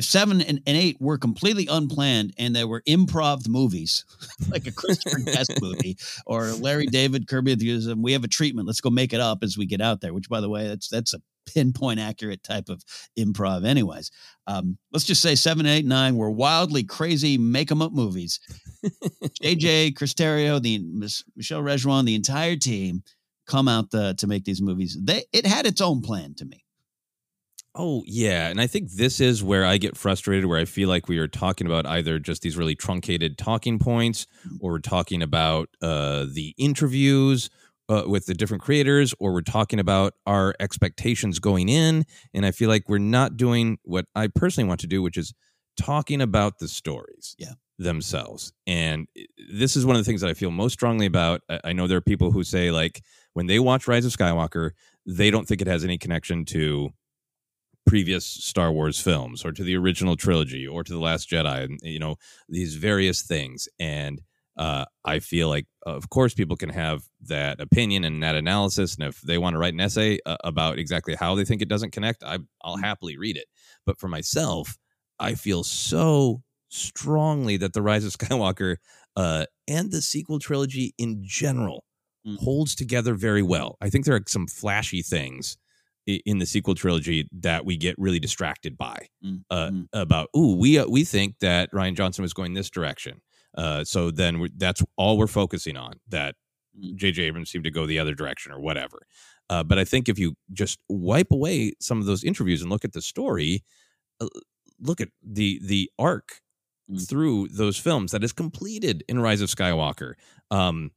if seven and, and, eight were completely unplanned and they were improv movies, like a Christopher Guest movie or Larry David Curb Your Enthusiasm, we have a treatment. Let's go make it up as we get out there. Which, by the way, that's that's a pinpoint accurate type of improv. Anyways, um, let's just say seven, eight, nine were wildly crazy make them up movies. JJ, Chris Terrio, the Michelle Rejwan, the entire team come out the, to make these movies. They it had its own plan to me. Oh, yeah. And I think this is where I get frustrated, where I feel like we are talking about either just these really truncated talking points, mm. or we're talking about uh, the interviews uh, with the different creators, or we're talking about our expectations going in. And I feel like we're not doing what I personally want to do, which is talking about the stories. Yeah. Themselves. And this is one of the things that I feel most strongly about. I know there are people who say, like, when they watch Rise of Skywalker, they don't think it has any connection to previous Star Wars films or to the original trilogy or to the Last Jedi, and you know these various things. And uh, I feel like, of course, people can have that opinion and that analysis, and if they want to write an essay uh, about exactly how they think it doesn't connect, I, I'll happily read it. But for myself, I feel so strongly that the Rise of Skywalker uh, and the sequel trilogy in general mm. holds together very well. I think there are some flashy things in the sequel trilogy that we get really distracted by mm. uh, mm. about. Ooh, we uh, we think that Rian Johnson was going this direction, uh, so then that's all we're focusing on. That J.J. Mm. Abrams seemed to go the other direction or whatever. Uh, but I think if you just wipe away some of those interviews and look at the story, uh, look at the the arc mm. through those films that is completed in Rise of Skywalker. Um,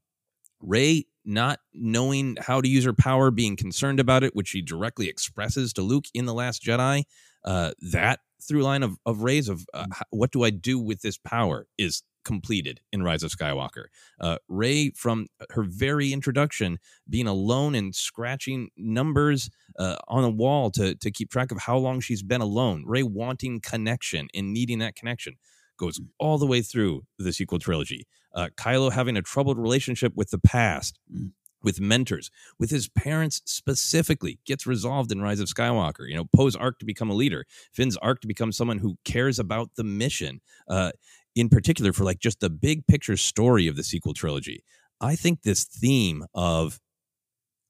Rey not knowing how to use her power, being concerned about it, which she directly expresses to Luke in The Last Jedi. Uh, that through line of, of Rey's of uh, mm. what do I do with this power is completed in Rise of Skywalker. Uh, Rey, from her very introduction, being alone and scratching numbers uh, on a wall to, to keep track of how long she's been alone. Rey wanting connection and needing that connection goes all the way through the sequel trilogy. Uh, Kylo having a troubled relationship with the past, mm. with mentors, with his parents specifically, gets resolved in Rise of Skywalker. You know, Poe's arc to become a leader, Finn's arc to become someone who cares about the mission. Uh, in particular, for like just the big picture story of the sequel trilogy, I think this theme of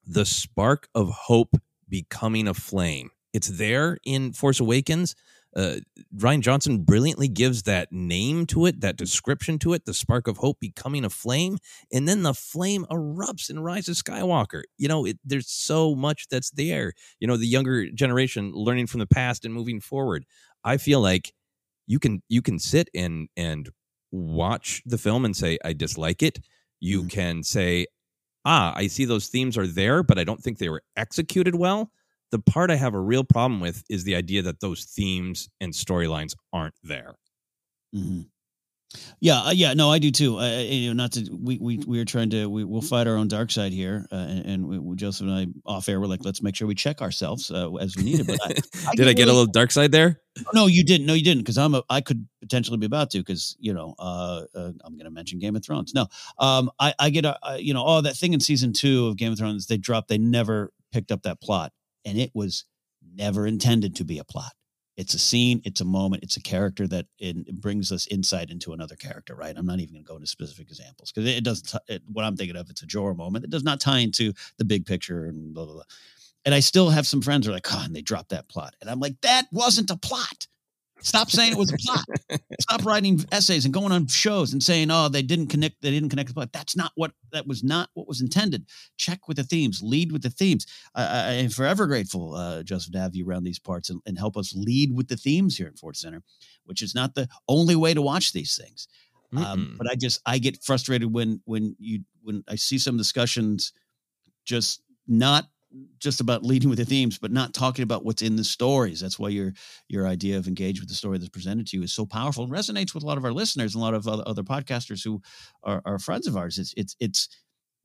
the spark of hope becoming a flame. It's there in Force Awakens, uh, Rian Johnson brilliantly gives that name to it, that description to it, the spark of hope becoming a flame, and then the flame erupts and rises Skywalker. You know, it, there's so much that's there. You know, the younger generation learning from the past and moving forward. I feel like you can you can sit and and watch the film and say I dislike it. You mm-hmm. can say, ah, I see those themes are there, but I don't think they were executed well the part I have a real problem with is the idea that those themes and storylines aren't there. Mm-hmm. Yeah, uh, yeah, no, I do too. Uh, you know, not to we we we are trying to we will fight our own dark side here, uh, and, and we, Joseph and I off air we're like, let's make sure we check ourselves uh, as we need it. But I, I did I get really, a little dark side there? No, you didn't. No, you didn't, because I'm a I could potentially be about to, because you know uh, uh I'm going to mention Game of Thrones. No, um, I I get a you know oh that thing in season two of Game of Thrones they dropped they never picked up that plot and it was never intended to be a plot. It's a scene, it's a moment, it's a character that it, brings us insight into another character, right? I'm not even going to go into specific examples because it, doesn't. T- it, what I'm thinking of, it's a Jorah moment. It does not tie into the big picture and blah blah blah. And I still have some friends who are like, "Oh," and they drop that plot, and I'm like, "That wasn't a plot." Stop saying it was a plot. Stop writing essays and going on shows and saying, "Oh, they didn't connect. They didn't connect the plot." That's not what. That was not what was intended. Check with the themes. Lead with the themes. I, I am forever grateful, uh, Joseph, to have you around these parts and, and help us lead with the themes here at Force Center, which is not the only way to watch these things. Um, but I just I get frustrated when when you when I see some discussions just not just about leading with the themes, but not talking about what's in the stories. That's why your your idea of engage with the story that's presented to you is so powerful and resonates with a lot of our listeners and a lot of other, podcasters who are, are friends of ours. It's it's it's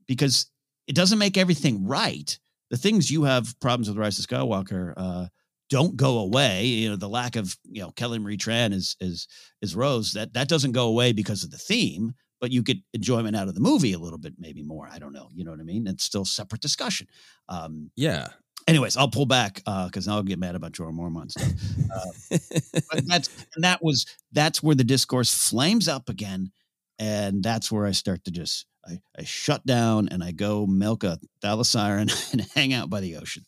because it doesn't make everything right. The things you have problems with Rise of Skywalker uh, don't go away. You know, the lack of you know Kelly Marie Tran is is is Rose that that doesn't go away because of the theme but you get enjoyment out of the movie a little bit, maybe more. I don't know. You know what I mean? It's still separate discussion. Um, yeah. Anyways, I'll pull back because uh, I'll get mad about Jorah Mormont stuff. Uh, but that's and that was that's where the discourse flames up again, and that's where I start to just I, I shut down and I go milk a thalassiren and hang out by the ocean.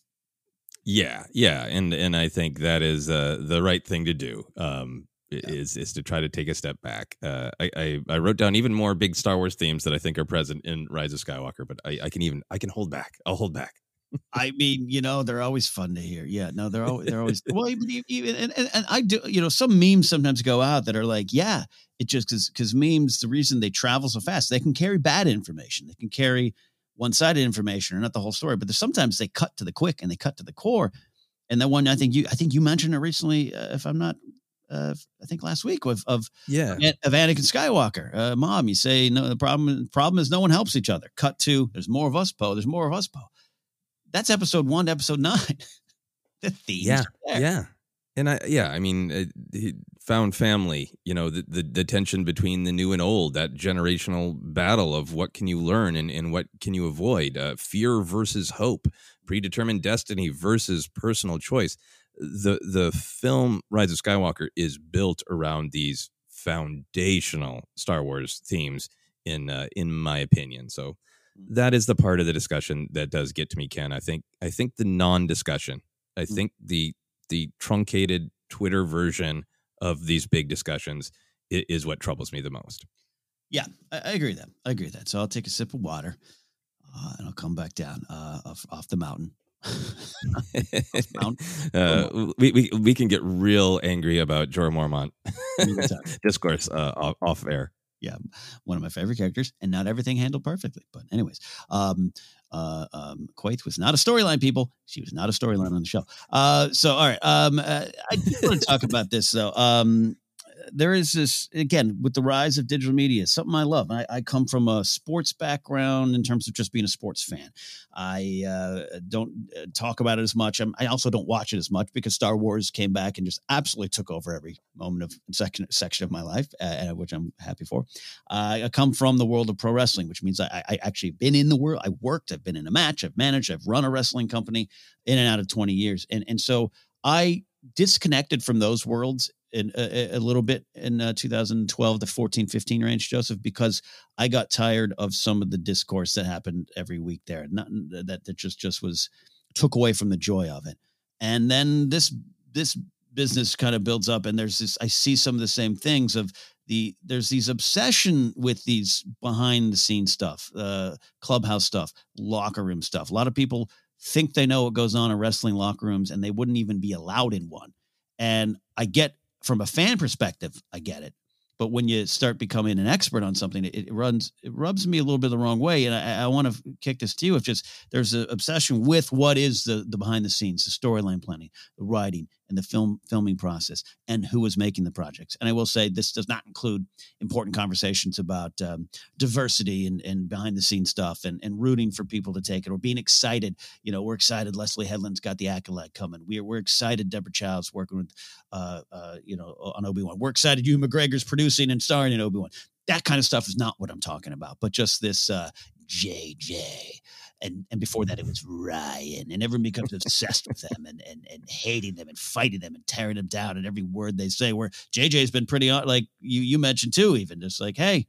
Yeah, yeah, and and I think that is uh, the right thing to do. Um, yeah. is is to try to take a step back. Uh, I, I, I wrote down even more big Star Wars themes that I think are present in Rise of Skywalker, but I, I can even I can hold back. I'll hold back. I mean, you know, they're always fun to hear. Yeah, no, they're always they're always well. Even, even and, and, and I do, you know, some memes sometimes go out that are like, yeah, it just because because memes the reason they travel so fast they can carry bad information, they can carry one sided information or not the whole story, but sometimes they cut to the quick and they cut to the core. And the one I think you I think you mentioned it recently, uh, if I'm not uh, I think last week of of yeah of Anakin Skywalker. Uh, Mom, you say no. The problem problem is no one helps each other. Cut to there's more of us, Poe. There's more of us, Poe. That's episode one to episode nine. the themes. Yeah, yeah. and I, yeah, I mean, uh, he found family. You know, the, the the tension between the new and old, that generational battle of what can you learn and and what can you avoid, uh, fear versus hope, predetermined destiny versus personal choice. The the film Rise of Skywalker is built around these foundational Star Wars themes, in uh, in my opinion. So that is the part of the discussion that does get to me, Ken. I think I think the non-discussion. I think the the truncated Twitter version of these big discussions is, is what troubles me the most. Yeah, I, I, agree with that. I agree with that. So I'll take a sip of water uh, and I'll come back down uh, off, off the mountain. uh, we, we we can get real angry about Jorah Mormont discourse uh, off, off air yeah, one of my favorite characters, and not everything handled perfectly. But anyways, um, uh, um, Quaithe was not a storyline, people. She was not a storyline on the show. Uh, so all right, um, uh, I do want to talk about this though. Um, there is this again with the rise of digital media something i love. I, I come from a sports background in terms of just being a sports fan. I uh, don't uh, talk about it as much. I'm, i also don't watch it as much because star wars came back and just absolutely took over every moment of section, section of my life uh, which i'm happy for. I come from the world of pro wrestling which means I, I actually been in the world i worked i've been in a match i've managed i've run a wrestling company in and out of 20 years. And and so i disconnected from those worlds in a, a little bit in uh, 2012 to 14 15 range joseph because i got tired of some of the discourse that happened every week there not that that just just was took away from the joy of it. And then this this business kind of builds up and there's this i see some of the same things of the there's these obsession with these behind the scenes stuff uh clubhouse stuff locker room stuff. A lot of people think they know what goes on in wrestling locker rooms and they wouldn't even be allowed in one. And i get from a fan perspective, I get it. But when you start becoming an expert on something, it, it runs it rubs me a little bit the wrong way. And I, I want to kick this to you. If just there's an obsession with what is the the behind the scenes, the storyline planning, the writing, and the film filming process and who was making the projects. And I will say this does not include important conversations about um, diversity and, and behind the scenes stuff and, and rooting for people to take it or being excited. You know, we're excited Leslie Headland's got the acolyte coming. We're, we're excited Deborah Chow's working with, uh, uh, you know, on Obi-Wan. We're excited Ewan McGregor's producing and starring in Obi-Wan. That kind of stuff is not what I'm talking about, but just this uh, JJ and and before that it was Rian, and everyone becomes obsessed with them and, and and hating them and fighting them and tearing them down and every word they say. Where JJ's been pretty like you you mentioned too, even just like hey,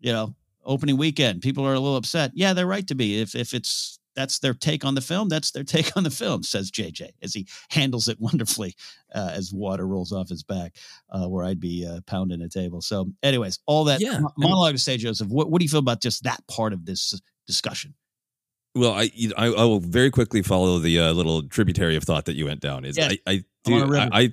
you know, opening weekend, people are a little upset. Yeah, they're right to be. If if it's that's their take on the film. That's their take on the film, says JJ as he handles it wonderfully uh, as water rolls off his back, uh, where I'd be uh, pounding a table. So, anyways, all that yeah. monologue to say, Joseph, what, what do you feel about just that part of this discussion? Well, I, I, I will very quickly follow the uh, little tributary of thought that you went down. Is I I, do, I, I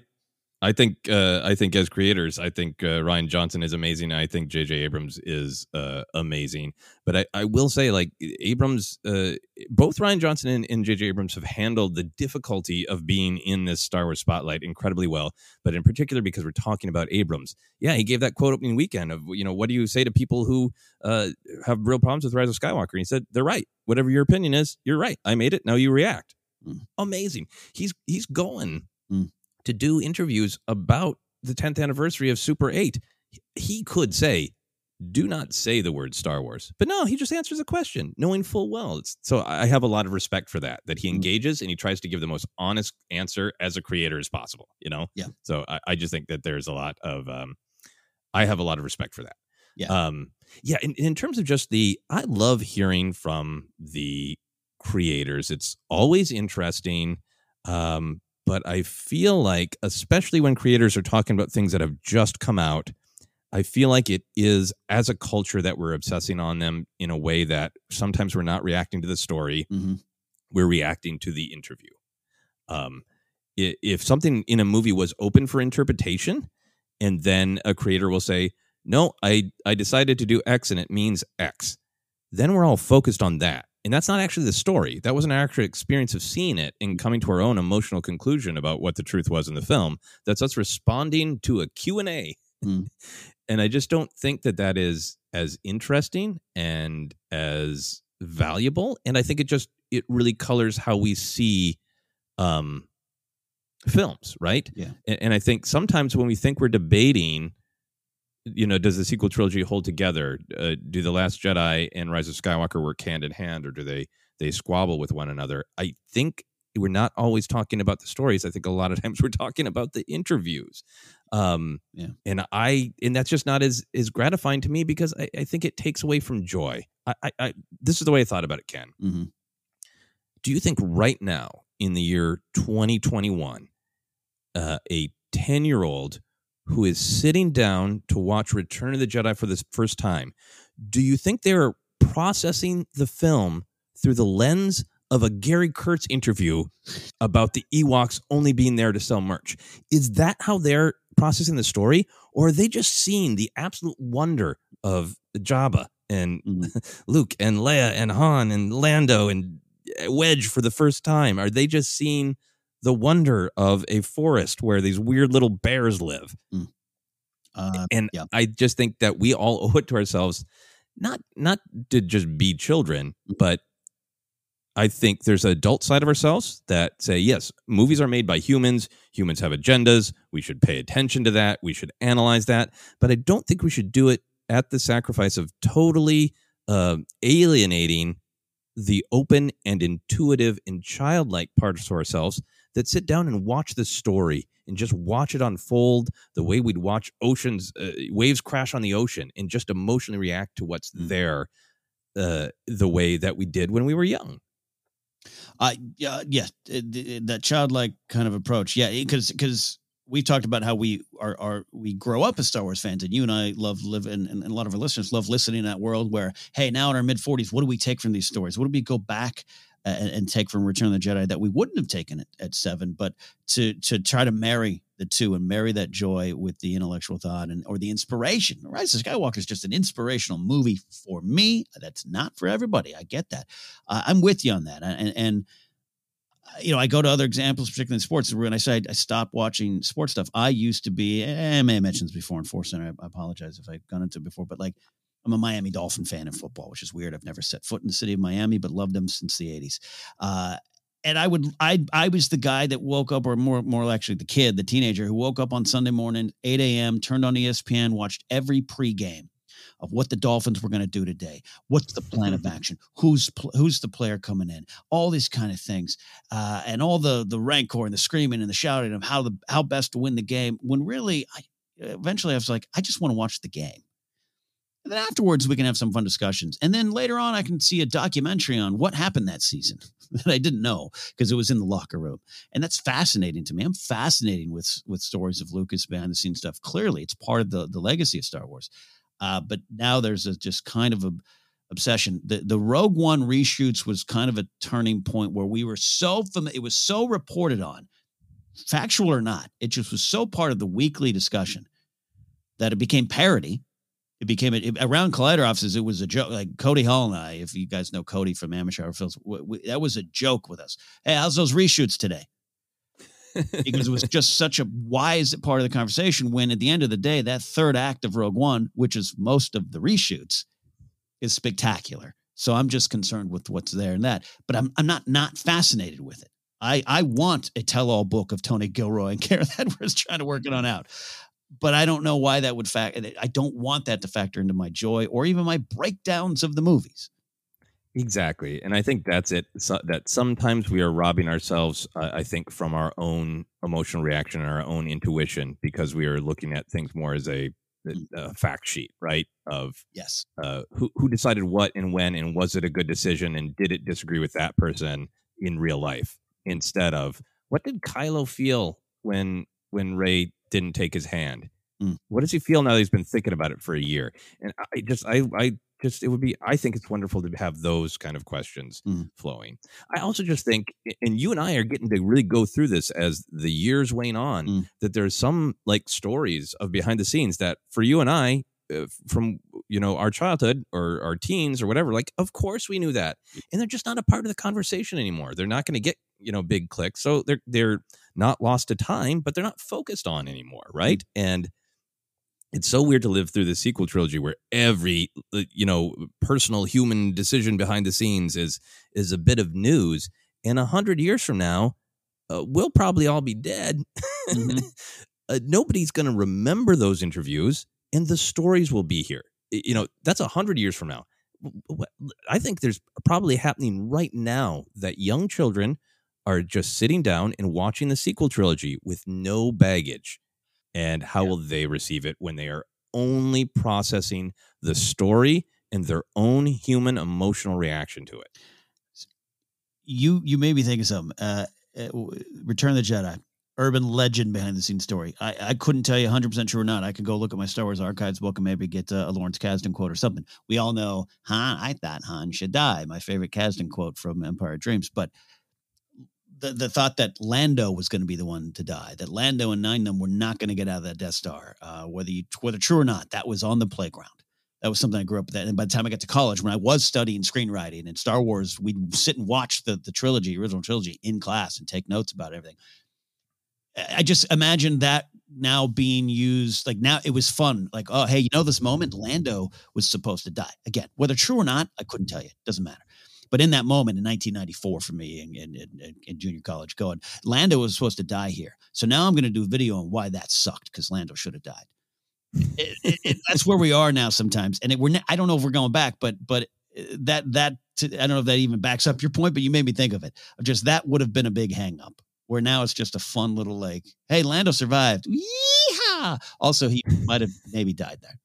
I think uh, I think as creators, I think uh, Rian Johnson is amazing. I think J.J. Abrams is uh, amazing. But I, I will say, like Abrams, uh, both Rian Johnson and, and J.J. Abrams have handled the difficulty of being in this Star Wars spotlight incredibly well. But in particular, because we're talking about Abrams, yeah, he gave that quote opening weekend of you know what do you say to people who uh, have real problems with Rise of Skywalker? And he said they're right. Whatever your opinion is, you're right. I made it. Now you react. Mm. Amazing. He's he's going. To do interviews about the 10th anniversary of Super 8. He could say, do not say the word Star Wars. But no, he just answers a question, knowing full well. It's, so I have a lot of respect for that, that he mm. engages and he tries to give the most honest answer as a creator as possible, you know? Yeah. So I, I just think that there's a lot of, um, I have a lot of respect for that. Yeah. Um, yeah. In, in terms of just the, I love hearing from the creators. It's always interesting. Um, but I feel like, especially when creators are talking about things that have just come out, I feel like it is as a culture that we're obsessing on them in a way that sometimes we're not reacting to the story, mm-hmm. we're reacting to the interview. Um, if something in a movie was open for interpretation, and then a creator will say, "No, I I decided to do X, and it means X," then we're all focused on that and that's not actually the story that was an actual experience of seeing it and coming to our own emotional conclusion about what the truth was in the film that's us responding to a q&a mm. and i just don't think that that is as interesting and as valuable and i think it just it really colors how we see um films, right? Yeah. And, and I think sometimes when we think we're debating, you know, does the sequel trilogy hold together? Uh, do the Last Jedi and Rise of Skywalker work hand in hand, or do they they squabble with one another? I think we're not always talking about the stories. I think a lot of times we're talking about the interviews. Um, Yeah. and I and that's just not as as gratifying to me because I, I think it takes away from joy. I, I, I this is the way I thought about it, Ken. hmm Do you think right now in the year 2021, uh, a 10 year old who is sitting down to watch Return of the Jedi for the first time, do you think they're processing the film through the lens of a Gary Kurtz interview about the Ewoks only being there to sell merch? Is that how they're processing the story? Or are they just seeing the absolute wonder of Jabba and mm-hmm. Luke and Leia and Han and Lando and eh, Wedge for the first time? Are they just seeing the wonder of a forest where these weird little bears live? Uh, and yeah. I just think that we all owe it to ourselves, not not to just be children, but I think there's an adult side of ourselves that say, yes, movies are made by humans. Humans have agendas. We should pay attention to that. We should analyze that. But I don't think we should do it at the sacrifice of totally uh, alienating the open and intuitive and childlike parts of ourselves that sit down and watch the story and just watch it unfold the way we'd watch oceans uh, waves crash on the ocean and just emotionally react to what's there uh, the way that we did when we were young Uh, yeah, yeah, it- it- that childlike kind of approach. Yeah, because because we talked about how we are are we grow up as Star Wars fans, and you and I love live, and, and a lot of our listeners love listening in that world where, hey, now in our mid forties, what do we take from these stories? What do we go back and, and take from Return of the Jedi that we wouldn't have taken it at seven, but to to try to marry the two and marry that joy with the intellectual thought and or the inspiration. Rise of Skywalker is just an inspirational movie for me. That's not for everybody. I get that. Uh, I'm with you on that, and and you know, I go to other examples, particularly in sports. When I say I stopped watching sports stuff, I used to be, eh, I may have mentioned this before in Force Center. I apologize if I've gone into it before, but like I'm a Miami Dolphin fan in football, which is weird. I've never set foot in the city of Miami, but loved them since the 80s. Uh, and I would, I, I was the guy that woke up, or more, more actually the kid, the teenager who woke up on Sunday morning, 8 a.m., turned on ESPN, watched every pregame of what the Dolphins were going to do today. What's the plan of action? Who's pl- who's the player coming in? All these kind of things, uh, and all the the rancor and the screaming and the shouting of how the how best to win the game. When really, I eventually I was like, I just want to watch the game. And then afterwards, we can have some fun discussions. And then later on, I can see a documentary on what happened that season that I didn't know because it was in the locker room. And that's fascinating to me. I'm fascinating with with stories of Lucas behind the scenes stuff. Clearly, it's part of the the legacy of Star Wars. Uh, but now there's a just kind of a obsession. The the Rogue One reshoots was kind of a turning point where we were so familiar. It was so reported on, factual or not. It just was so part of the weekly discussion that it became parody. It became it, around Collider offices. It was a joke. Like Cody Hall and I, if you guys know Cody from Amateur Hour Films, w- w- that was a joke with us. Hey, how's those reshoots today? because it was just such a wise part of the conversation. When at the end of the day, that third act of Rogue One, which is most of the reshoots, is spectacular. So I'm just concerned with what's there and that, but I'm I'm not not fascinated with it. I I want a tell-all book of Tony Gilroy and Gareth Edwards trying to work it on out, but I don't know why that would fact. I don't want that to factor into my joy or even my breakdowns of the movies. Exactly, and I think that's it. So, that sometimes we are robbing ourselves, uh, I think, from our own emotional reaction and our own intuition because we are looking at things more as a, a fact sheet, right? Of yes, uh, who who decided what and when, and was it a good decision, and did it disagree with that person in real life? Instead of what did Kylo feel when when Rey didn't take his hand? Mm. What does he feel now that he's been thinking about it for a year? And I just, I, I just, it would be, I think it's wonderful to have those kind of questions mm. flowing. I also just think, and you and I are getting to really go through this as the years wane on, mm. that there's some like stories of behind the scenes that for you and I, uh, from you know our childhood or our teens or whatever like of course we knew that and they're just not a part of the conversation anymore they're not going to get you know big clicks so they're they're not lost to time but they're not focused on anymore right and it's so weird to live through the sequel trilogy where every uh, you know personal human decision behind the scenes is is a bit of news and a hundred years from now uh, we'll probably all be dead. Mhm. uh, nobody's going to remember those interviews, and the stories will be here. You know, that's a hundred years from now. I think there's probably happening right now that young children are just sitting down and watching the sequel trilogy with no baggage. And how will they receive it when they are only processing the story and their own human emotional reaction to it? you you made me think of something. Uh, uh, Return of the Jedi, urban legend behind the scenes story. I, I couldn't tell you 100 percent true or not. I could go look at my Star Wars archives book and maybe get uh, a Lawrence Kasdan quote or something. We all know Han. I thought Han should die. My favorite Kasdan quote from Empire Dreams, but. The, the thought that Lando was going to be the one to die, that Lando and Nien Nunb were not going to get out of that Death Star, uh, whether you, whether true or not, that was on the playground that was something I grew up with. And by the time I got to college, when I was studying screenwriting and Star Wars, we'd sit and watch the the trilogy, original trilogy, in class and take notes about everything. I I just imagine that now being used like now it was fun. Like, oh, hey, you know this moment, Lando was supposed to die again. Whether true or not, I couldn't tell you. It doesn't matter. But in that moment in 1994 for me in, in, in, junior college, going, Lando was supposed to die here. So now I'm going to do a video on why that sucked because Lando should have died it, it, it- that's where we are now sometimes and we're i don't know if we're going back but but uh, that that i don't know if that even backs up your point but you made me think of it just that would have been a big hang up where now it's just a fun little like hey lando survived Yeehaw! also he might have maybe died there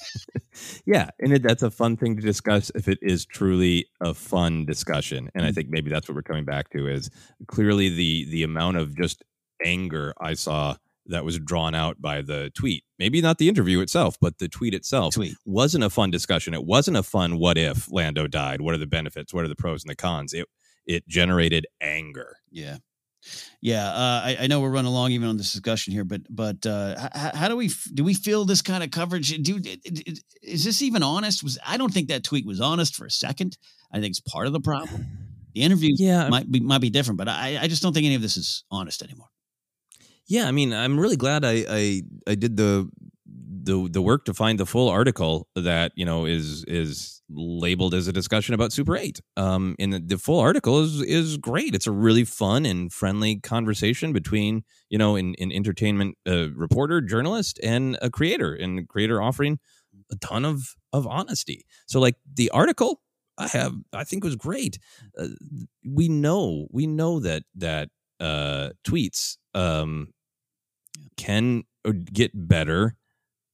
Yeah, and it, that's a fun thing to discuss if it is truly a fun discussion. And I mm-hmm. think maybe that's what we're coming back to is clearly the the amount of just anger I saw that was drawn out by the tweet. Maybe not the interview itself, but the tweet itself Tweet. wasn't a fun discussion. It wasn't a fun what if Lando died? What are the benefits? What are the pros and the cons? It it generated anger. yeah yeah uh, I, I know we're running along even on this discussion here but but uh, how, how do we f- do we feel this kind of coverage? Do is this even honest? Was i don't think that tweet was honest for a second. I think it's part of the problem. The interview Yeah, might be might be different, but I, I just don't think any of this is honest anymore. Yeah, I mean, I'm really glad I I, I did the the the work to find the full article that you know is is labeled as a discussion about Super Eight. Um, and the, the full article is is great. It's a really fun and friendly conversation between you know an, an entertainment uh, reporter, journalist, and a creator, and the creator offering a ton of of honesty. So like the article. I have, I think was great. Uh, we know, we know that that uh, tweets um, can uh, get better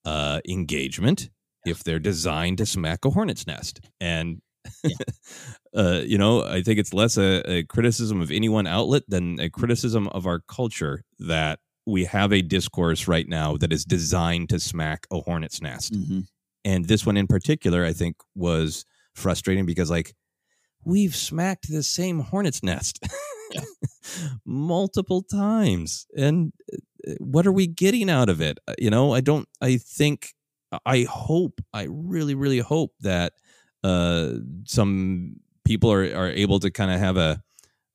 uh, engagement if they're designed to smack a hornet's nest. And uh, you know, I think it's less a, a criticism of any one outlet than a criticism of our culture that we have a discourse right now that is designed to smack a hornet's nest. Mm-hmm. And this one in particular, I think, was frustrating because, like, we've smacked the same hornet's nest multiple times. And uh, what are we getting out of it? Uh, You know, I don't, I think, I hope, I really, really hope that uh, some people are, are able to kind of have a,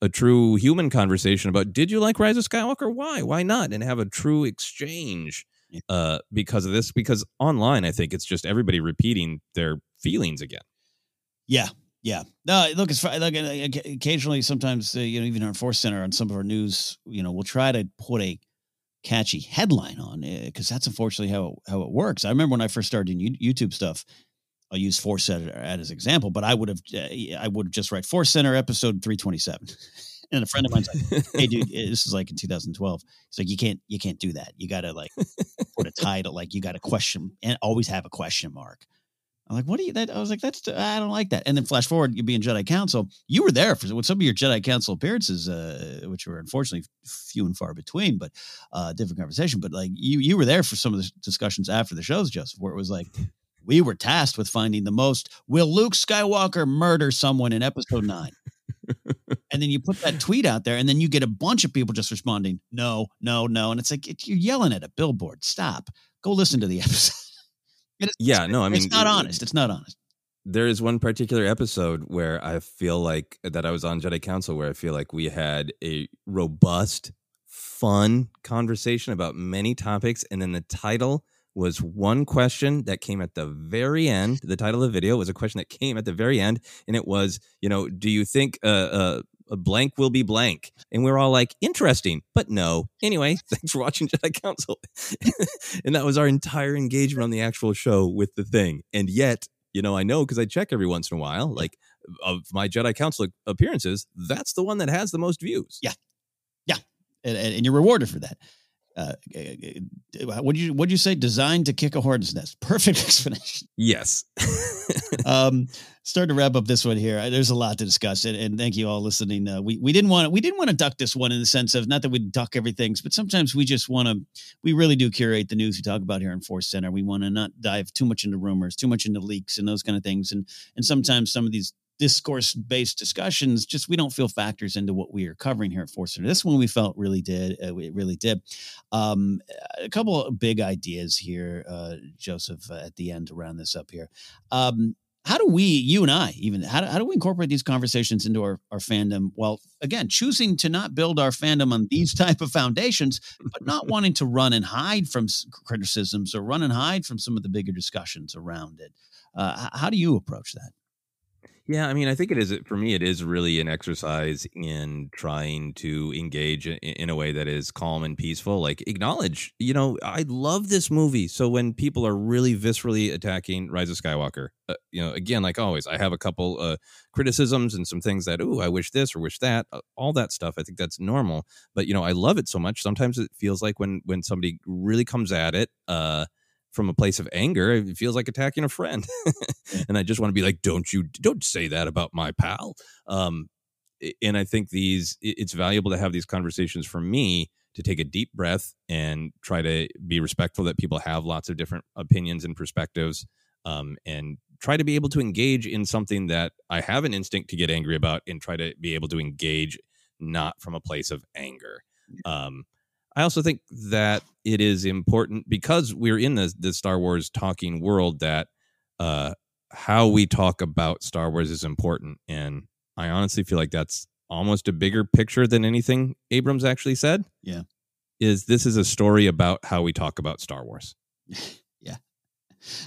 a true human conversation about did you like Rise of Skywalker? Why? Why not? And have a true exchange uh, because of this. Because online, I think it's just everybody repeating their feelings again. Yeah, yeah. No, look, it's. Look, uh, occa- occasionally, sometimes uh, you know, even our Force Center on some of our news, you know, we'll try to put a catchy headline on it because that's unfortunately how how it works. I remember when I first started doing YouTube stuff. I'll use Force Center as an example, but I would have uh, I would just write Force Center episode three twenty seven. And a friend of mine's like, "Hey, dude, this is like in 2012. He's like, you can't, you can't do that. You got to like put a title, like you got a question, and always have a question mark." I'm like, what do you? That I was like, that's I don't like that. And then flash forward, you being Jedi Council, you were there for with some of your Jedi Council appearances, uh, which were unfortunately few and far between, but uh, different conversation. But like you, you were there for some of the discussions after the shows, Joseph, where it was like we were tasked with finding the most. Will Luke Skywalker murder someone in Episode Nine? and then you put that tweet out there, and then you get a bunch of people just responding, no, no, no, and it's like it, you're yelling at a billboard. Stop. Go listen to the episode. It is- Yeah, no, I mean, it's not honest. It's not honest. there is one particular episode where I feel like that I was on Jedi Council where I feel like we had a robust, fun conversation about many topics, and then the title was one question that came at the very end. The title of the video was a question that came at the very end, and it was, you know, do you think uh, uh, blank will be blank. And we're all like, interesting, but no. Anyway, thanks for watching Jedi Council. and that was our entire engagement on the actual show with the thing. And yet, you know, I know because I check every once in a while, like of my Jedi Council appearances, that's the one that has the most views. Yeah. Yeah. And, and you're rewarded for that. Uh, what do you what do you say? Designed to kick a hornet's nest. Perfect explanation. Yes. um, starting to wrap up this one here. There's a lot to discuss, and, and thank you all listening. Uh, we we didn't want to, we didn't want to duck this one in the sense of not that we duck everything, but sometimes we just want to. We really do curate the news we talk about here in Force Center. We want to not dive too much into rumors, too much into leaks, and those kind of things. And and sometimes some of these discourse based discussions just we don't feel factors into what we are covering here at Force Center. This one we felt really did. Uh, we really did. Um, a couple of big ideas here, uh, Joseph, uh, at the end to round this up here. Um, how do we, you and I, even how do, how do we incorporate these conversations into our, our fandom? Well, again, choosing to not build our fandom on these type of foundations, but not wanting to run and hide from criticisms or run and hide from some of the bigger discussions around it. Uh, how do you approach that? Yeah, I mean, I think it is for me. It is really an exercise in trying to engage in, a way that is calm and peaceful. Like acknowledge, you know, I love this movie. So when people are really viscerally attacking Rise of Skywalker, uh, you know, again, like always, I have a couple uh, criticisms and some things that, oh, I wish this or wish that, uh, all that stuff. I think that's normal. But you know, I love it so much. Sometimes it feels like when when somebody really comes at it. uh from a place of anger it feels like attacking a friend. And i just want to be like don't you don't say that about my pal. Um and i think these it's valuable to have these conversations for me to take a deep breath and try to be respectful that people have lots of different opinions and perspectives um, and try to be able to engage in something that i have an instinct to get angry about and try to be able to engage not from a place of anger. Um, I also think that it is important because we're in the the Star Wars talking world that uh, how we talk about Star Wars is important, and I honestly feel like that's almost a bigger picture than anything Abrams actually said. Yeah, is this is a story about how we talk about Star Wars. yeah,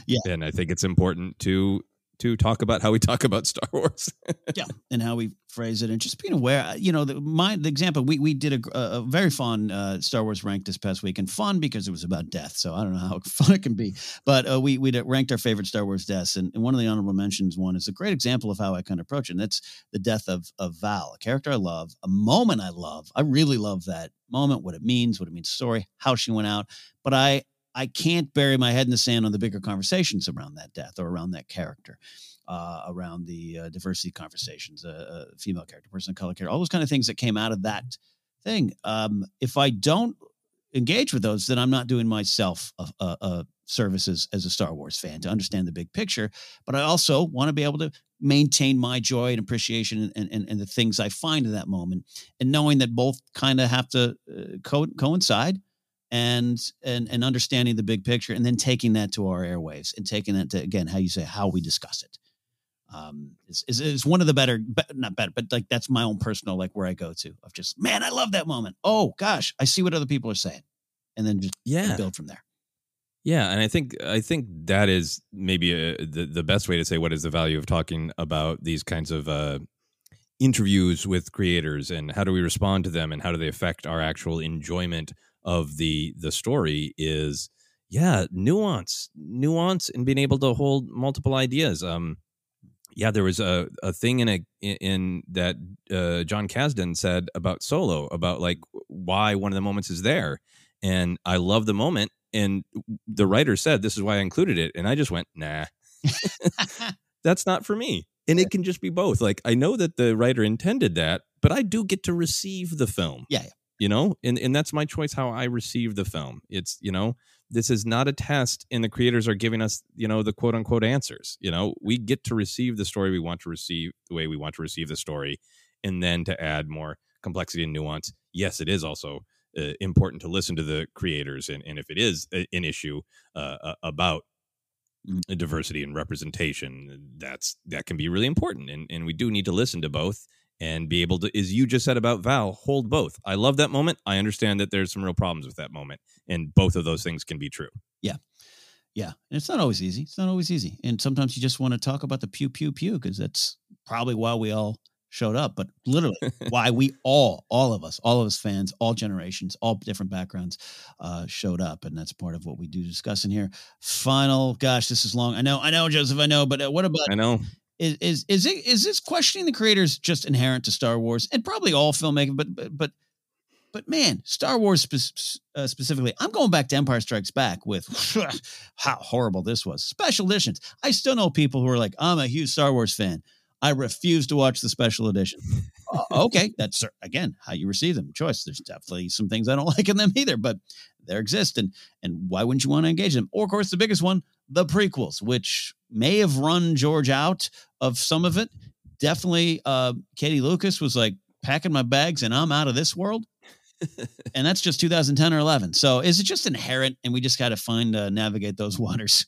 yeah, and I think it's important to to talk about how we talk about Star Wars. yeah, and how we phrase it, and just being aware. Uh, you know, the my the example we we did a, a very fun uh, Star Wars rank this past week, and fun because it was about death. So I don't know how fun it can be, but uh, we we ranked our favorite Star Wars deaths, and, and one of the honorable mentions one is a great example of how I kind of approach it. And that's the death of of Val, a character I love, a moment I love. I really love that moment, what it means, what it means, story, how she went out. But I I can't bury my head in the sand on the bigger conversations around that death or around that character, uh, around the uh, diversity conversations, uh, uh female character, person of color character, all those kind of things that came out of that thing. Um, if I don't engage with those, then I'm not doing myself a, a, a services as a Star Wars fan to understand the big picture. But I also want to be able to maintain my joy and appreciation and, and, and the things I find in that moment, and knowing that both kind of have to uh, co- coincide and and and understanding the big picture and then taking that to our airwaves and taking that to again how you say how we discuss it um is, is, is one of the better not better but like that's my own personal like where i go to of just man i love that moment. Oh gosh i see what other people are saying. And then just yeah. build from there. Yeah and i think i think that is maybe a, uh, the, the best way to say what is the value of talking about these kinds of uh interviews with creators and how do we respond to them and how do they affect our actual enjoyment of the the story is yeah nuance nuance and being able to hold multiple ideas. Um yeah there was a, a thing in a in that uh, jon kasdan said about solo about like why one of the moments is there. And i love the moment and the writer said this is why i included it. And i just went nah. That's not for me. And it can just be both. Like i know that the writer intended that but i do get to receive the film. Yeah, yeah you know and and that's my choice how i receive the film. It's you know this is not a test and the creators are giving us you know the quote unquote answers you know? We get to receive the story we want to receive the way we want to receive the story and then to add more complexity and nuance yes it is also uh, important to listen to the creators and, and if it is a, an issue uh, about diversity and representation that's that can be really important and, and we do need to listen to both and be able to, as you just said about Val, hold both. I love that moment. I understand that there's some real problems with that moment, and both of those things can be true. Yeah. Yeah. And it's not always easy. It's not always easy. And sometimes you just want to talk about the pew, pew, pew, because that's probably why we all showed up, but literally why we all, all of us, all of us fans, all generations, all different backgrounds, uh, showed up, and that's part of what we do discuss in here. Final, gosh, this is long. I know, I know, Joseph, I know, but uh, what about? I know. Is is is it is this questioning the creators just inherent to Star Wars and probably all filmmaking, but but but but man, Star Wars spe- uh, specifically, I'm going back to Empire Strikes Back with how horrible this was. Special editions. I still know people who are like, I'm a huge Star Wars fan. I refuse to watch the special edition. uh, okay, that's again how you receive them. Choice. There's definitely some things I don't like in them either, but they exist, and and why wouldn't you want to engage them? Or of course, the biggest one, the prequels, which may have run George out of some of it. Definitely, uh, Katie Lucas was like packing my bags and I'm out of this world and that's just 2010 or 11. So is it just inherent and we just got to find uh, navigate those waters?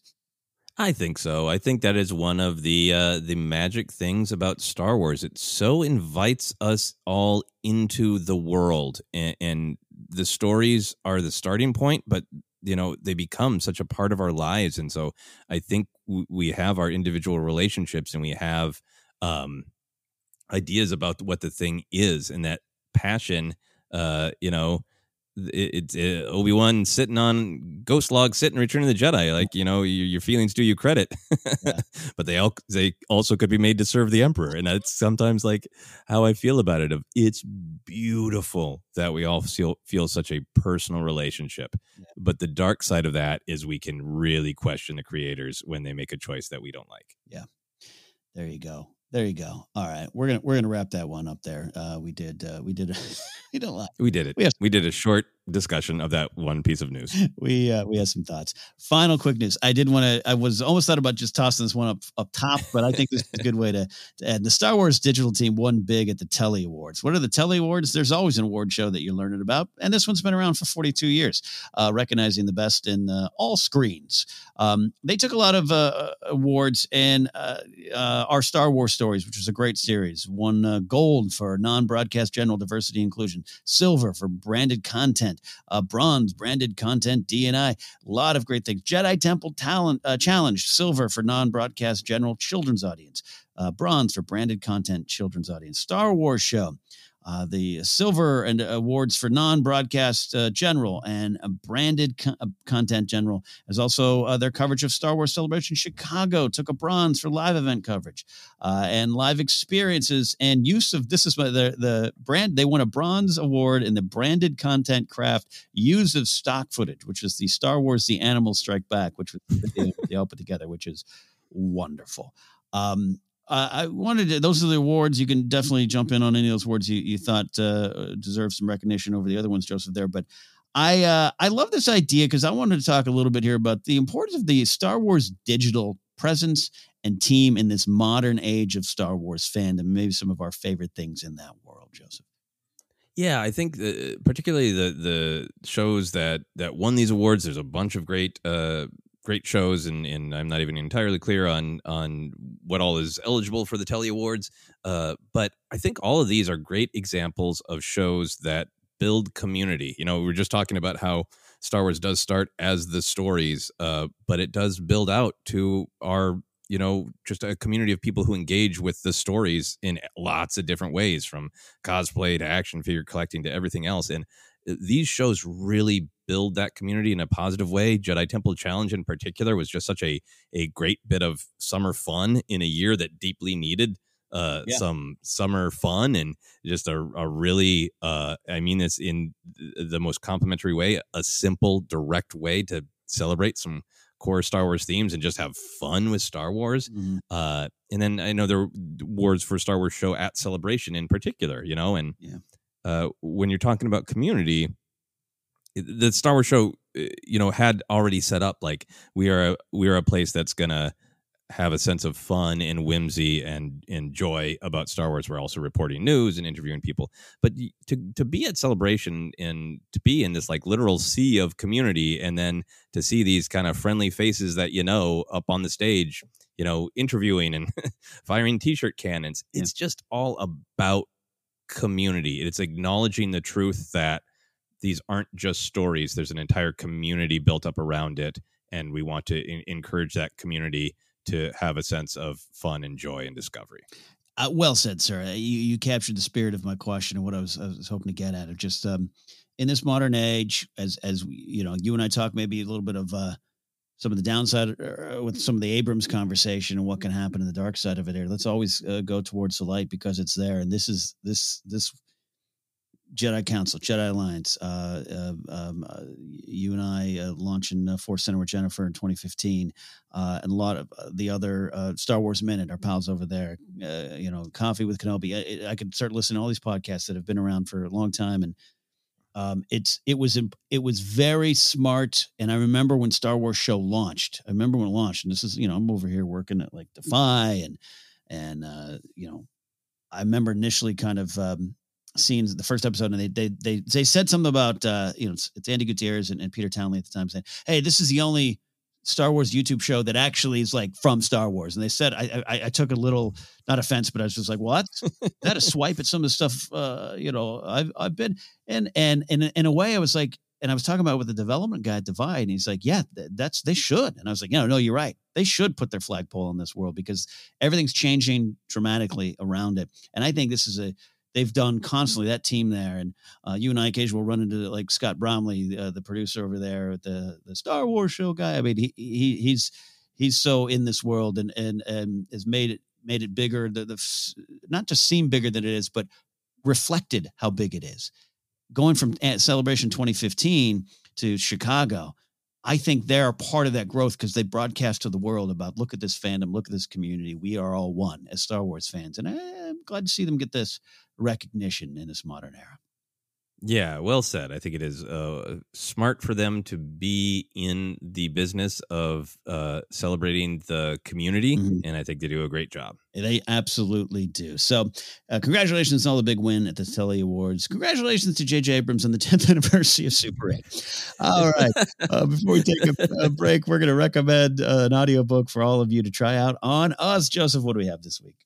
I think so. I think that is one of the uh, the magic things about Star Wars. It so invites us all into the world, and, and the stories are the starting point, but you know they become such a part of our lives. And so I think we have our individual relationships, and we have um, ideas about what the thing is, and that passion uh, you know, it's uh, it, Obi Wan sitting on Ghost Log, sitting Return of the Jedi. Like you know, your, your feelings do you credit, yeah. but they all they also could be made to serve the Emperor, and that's sometimes like how I feel about it. Of it's beautiful that we all feel feel such a personal relationship, yeah. but the dark side of that is we can really question the creators when they make a choice that we don't like. Yeah, there you go. There you go. All right, we're gonna we're gonna wrap that one up there. Uh, we did uh, we did we did a lot. We did it. We, have, we did a short discussion of that one piece of news. We uh, we had some thoughts. Final quick news. I did want to. I was almost thought about just tossing this one up up top, but I think this is a good way to, to add. The Star Wars digital team won big at the Telly Awards. What are the Telly Awards? There's always an award show that you're learning about, and this one's been around for 42 years, uh, recognizing the best in uh, all screens. Um, they took a lot of uh, awards, and uh, uh, our Star Wars stories, which was a great series, won gold for non-broadcast general diversity inclusion, silver for branded content, bronze bronze, branded content, DNI, a lot of great things. Jedi Temple Talent uh, Challenge, silver for non-broadcast general children's audience, uh, bronze for branded content children's audience. Star Wars show, uh, the silver and awards for non-broadcast uh, general and branded co- uh, content general as also uh, their coverage of Star Wars Celebration Chicago took a bronze for live event coverage uh, and live experiences and use of this is the the brand they won a bronze award in the branded content craft use of stock footage which is the Star Wars The Animals Strike Back which was they all put together which is wonderful. Um, uh, I wanted to, those are the awards. You can definitely jump in on any of those awards you, you thought uh, deserve some recognition over the other ones, Joseph. There, but I uh, I love this idea because I wanted to talk a little bit here about the importance of the Star Wars digital presence and team in this modern age of Star Wars fandom. Maybe some of our favorite things in that world, Joseph. Yeah, I think the, particularly the the shows that that won these awards. There's a bunch of great uh, great shows, and, and I'm not even entirely clear on on what all is eligible for the Telly Awards. Uh, but I think all of these are great examples of shows that build community. You know, we were just talking about how Star Wars does start as the stories, uh, but it does build out to our you know just a community of people who engage with the stories in lots of different ways from cosplay to action figure collecting to everything else and these shows really build that community in a positive way. Jedi Temple Challenge in particular was just such a a great bit of summer fun in a year that deeply needed uh, yeah. some summer fun and just a, a really uh, I mean this in the most complimentary way, a simple, direct way to celebrate some core Star Wars themes and just have fun with Star Wars. Mm-hmm. Uh, and then I know there were awards for Star Wars show at Celebration in particular, you know, and yeah uh, when you're talking about community, the Star Wars show, uh, you know, had already set up like we are a, we are a place that's gonna have a sense of fun and whimsy and and joy about Star Wars. We're also reporting news and interviewing people, but to to be at celebration and to be in this like literal sea of community, and then to see these kind of friendly faces that you know up on the stage, you know, interviewing and firing t-shirt cannons. It's just all about community. It's acknowledging the truth that these aren't just stories. There's an entire community built up around it, and we want to in- encourage that community to have a sense of fun and joy and discovery. Uh, well said, sir. Uh, you, you captured the spirit of my question and what I was, I was hoping to get at. Of just um, in this modern age, as as you know, you and I talk maybe a little bit of uh, some of the downside uh, with some of the Abrams conversation and what can happen in the dark side of it. Here, let's always uh, go towards the light because it's there. And this is this this Jedi Council, Jedi Alliance. Uh, uh, um, uh, you and I uh, launching uh, Force Center with Jennifer in 2015, uh, and a lot of uh, the other Star Wars Minute, our pals over there. you know, Coffee with Kenobi. I, I, could start listening to all these podcasts that have been around for a long time, and um, it's it was it was very smart. And I remember when Star Wars show launched. I remember when it launched, and this is you know I'm over here working at like Defy and and you know I remember initially kind of. Um, scenes the first episode and they they they, they said something about uh you know it's, it's andi gutierrez and, and, peter townley at the time saying hey this is the only star wars youtube show that actually is like from star wars and they said i i, I took a little not offense but i was just like what that a swipe at some of the stuff uh you know i've i've been and and and in a way i was like and I was talking about with the development guy at Defy, and he's like, "Yeah, that's they should." And I was like, "No, no, you're right. They should put their flagpole in this world because everything's changing dramatically around it." And I think this is a they've done constantly that team there. And uh, you and I occasionally will run into like Scott Bromley, uh, the producer over there, the the Star Wars show guy. I mean, he, he he's he's so in this world and and and has made it made it bigger. The, the not just seem bigger than it is, but reflected how big it is. Going from Celebration 2015 to Chicago, I think they're a part of that growth because they broadcast to the world about look at this fandom, look at this community. We are all one as Star Wars fans, and I'm glad to see them get this recognition in this modern era. Yeah, well said. I think it is uh, smart for them to be in the business of uh, celebrating the community, mm-hmm. and I think they do a great job. They absolutely do. So, uh, congratulations on all the big win at the Telly Awards. Congratulations to J.J. Abrams on the 10th anniversary of Super 8. All right. Uh, before we take a, a break, we're going to recommend uh, an audiobook for all of you to try out on us. Joseph, what do we have this week?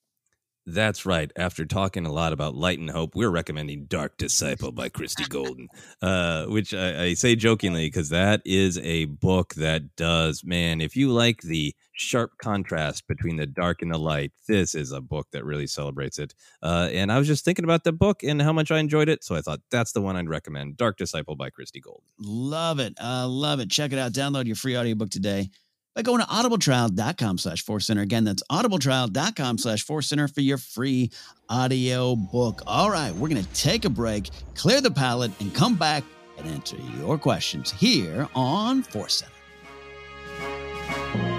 That's right. After talking a lot about light and hope, we're recommending Dark Disciple by Christie Golden, uh, which I, I, say jokingly because that is a book that does, man, if you like the sharp contrast between the dark and the light, this is a book that really celebrates it. Uh, and I was just thinking about the book and how much I enjoyed it. So I thought that's the one I'd recommend Dark Disciple by Christie Golden. Love it. I uh, love it. Check it out. Download your free audiobook today by going to audibletrial.com slash center. Again, that's audibletrial.com slash center for your free audio book. All right, we're going to take a break, clear the palate, and come back and answer your questions here on Force Center.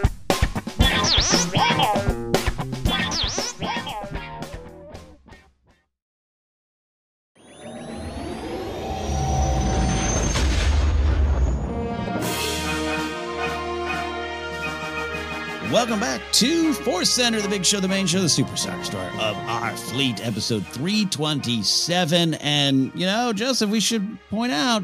Welcome back to Force Center, the big show, the main show, the superstar star of our fleet, episode 327. And, you know, Joseph, we should point out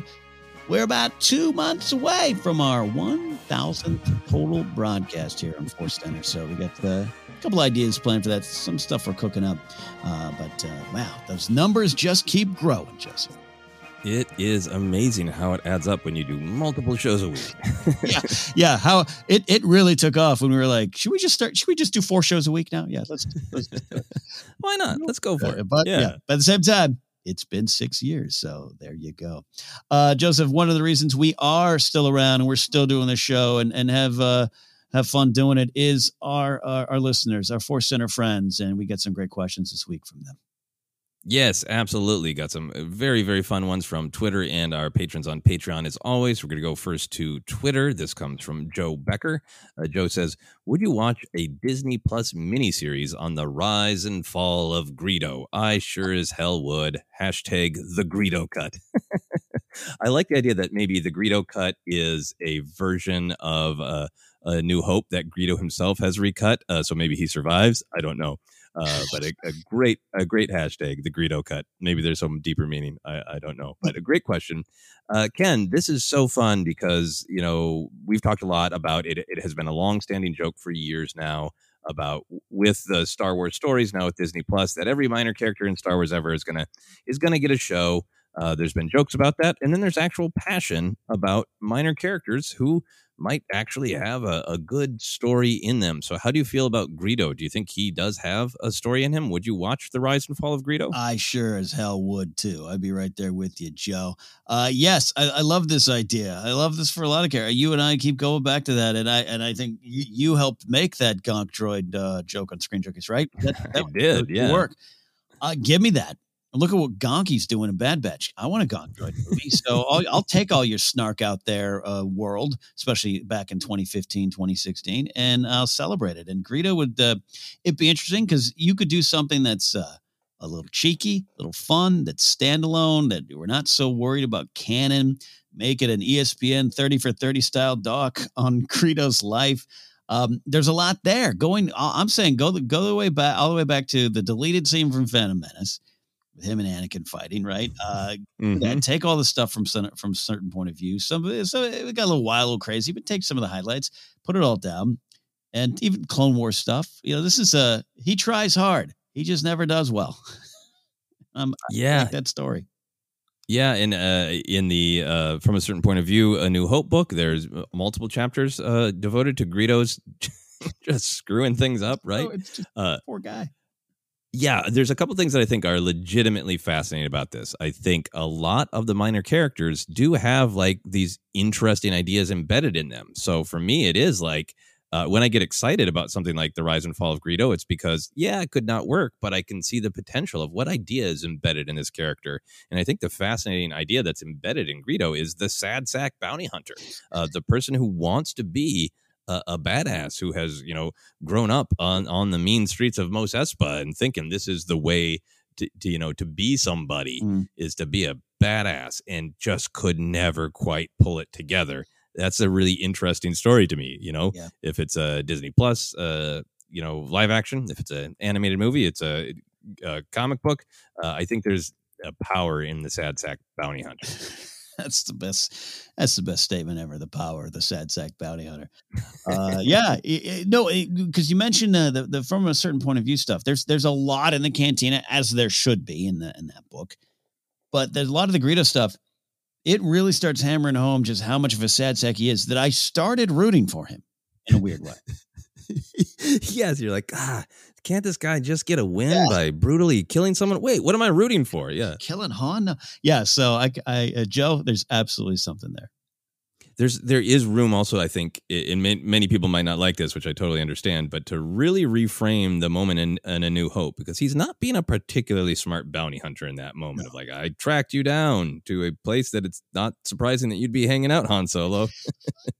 we're about two months away from our 1000th total broadcast here on Force Center. So we got uh, a couple ideas planned for that, some stuff we're cooking up. Uh, but uh, wow, those numbers just keep growing, Joseph. It is amazing how it adds up when you do multiple shows a week. yeah, yeah. How it, it really took off when we were like, should we just start? Should we just do four shows a week now? Yeah, let's. let's do it. Why not? Let's go for it. But yeah. but at the same time, it's been six years, so there you go. Uh, Joseph, one of the reasons we are still around and we're still doing the show and and have uh, have fun doing it is our, our our listeners, our Force Center friends, and we get some great questions this week from them. Yes, absolutely. Got some very, very fun ones from Twitter and our patrons on Patreon. As always, we're going to go first to Twitter. This comes from Joe Becker. Uh, Joe says, Would you watch a Disney Plus miniseries on the rise and fall of Greedo? I sure as hell would. Hashtag the Greedo cut. I like the idea that maybe the Greedo cut is a version of uh, a New Hope that Greedo himself has recut. Uh, so maybe he survives. I don't know. Uh, but a, a, great a great hashtag the Greedo cut. Maybe there's some deeper meaning. I, I don't know, but a great question, uh, Ken. This is so fun because you know we've talked a lot about it. It has been a long-standing joke for years now about with the Star Wars stories now with Disney Plus that every minor character in Star Wars ever is gonna is gonna get a show. Uh, there's been jokes about that, and then there's actual passion about minor characters who might actually have a, a, good story in them. So, how do you feel about Greedo? Do you think he does have a story in him? Would you watch The Rise and Fall of Greedo? I sure as hell would too. I'd be right there with you, Joe. Uh, yes, I, I, love this idea. I love this for a lot of characters. You and I keep going back to that, and I and I think you, you helped make that Gonk Droid uh, joke on Screen Junkies, right? That, that I did. Yeah, work. Uh, give me that. Look at what Gonky's doing in Bad Batch. I want a Gonk droid movie. So I'll, I'll, take all your snark out there uh, world, especially back in 2015, 2016, and I'll celebrate it. And Greedo would, uh, it be interesting because you could do something that's uh, a little cheeky, a little fun, that's standalone, that we're not so worried about canon. Make it an ESPN 30 for 30 style doc on Greedo's life. Um, there's a lot there. Going, I'm saying go the go the way back, all the way back to the deleted scene from Phantom Menace him and Anakin fighting, right? Uh, mm-hmm. yeah, take all the stuff from from certain point of view. Some of it, so it got a little wild, a little crazy, but take some of the highlights, put it all down, and even Clone War stuff. You know, this is a he tries hard, he just never does well. um, yeah, like that story. Yeah, and uh, in the uh, from a certain point of view, a New Hope book, there's multiple chapters uh, devoted to Greedo's just screwing things up, right? Oh, uh, poor guy yeah, there's a couple things that I think are legitimately fascinating about this. I think a lot of the minor characters do have like these interesting ideas embedded in them. So for me, it is like uh, when I get excited about something like the rise and fall of Greedo, it's because yeah, it could not work, but I can see the potential of what idea is embedded in this character. And I think the fascinating idea that's embedded in Greedo is the sad sack bounty hunter, uh, the person who wants to be a, a, badass who has you know grown up on on the mean streets of Mos Espa and thinking this is the way to, to you know to be somebody mm. is to be a badass and just could never quite pull it together. That's a really interesting story to me. You know, yeah. if it's a Disney Plus, uh, you know, live action, if it's an animated movie, it's a, a comic book. Uh, I think there's a power in the sad sack bounty hunter. that's the best. That's the best statement ever. The power of the sad sack bounty hunter. Uh, yeah, it, it, no, because you mentioned uh, the, the from a certain point of view stuff. There's there's a lot in the cantina as there should be in the in that book, but there's a lot of the Greedo stuff. It really starts hammering home just how much of a sad sack he is. That I started rooting for him in a weird way. yes, you're like, ah, can't this guy just get a win yeah. by brutally killing someone? Wait, what am I rooting for? Yeah, killing Han. Yeah, so I, I, uh, Joe, there's absolutely something there there's there is room also i think and many people might not like this which i totally understand but to really reframe the moment in, in a new hope because he's not being a particularly smart bounty hunter in that moment no. of like i tracked you down to a place that it's not surprising that you'd be hanging out han solo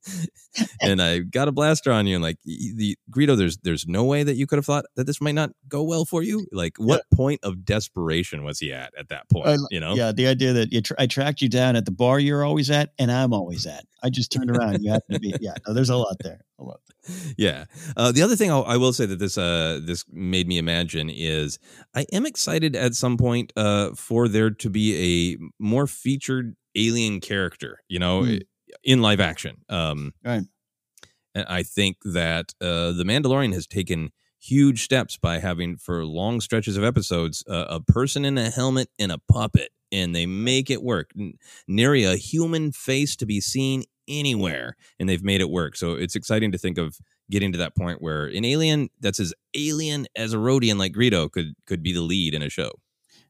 and i got a blaster on you and like the greedo there's there's no way that you could have thought that this might not go well for you like what yeah. point of desperation was he at at that point you know yeah the idea that tra- i tracked you down at the bar you're always at and i'm always at I just turned around. You happen to be, yeah. No, there's a lot there. A lot. Yeah. Uh, the other thing I'll, I will say that this uh, this made me imagine is I am excited at some point uh, for there to be a more featured alien character. You know, mm. in live action. Um, right. And I think that uh, the Mandalorian has taken huge steps by having for long stretches of episodes uh, a person in a helmet and a puppet and they make it work. Nary a human face to be seen anywhere, and they've made it work. So it's exciting to think of getting to that point where an alien that's as alien as a Rodian like Greedo could could be the lead in a show.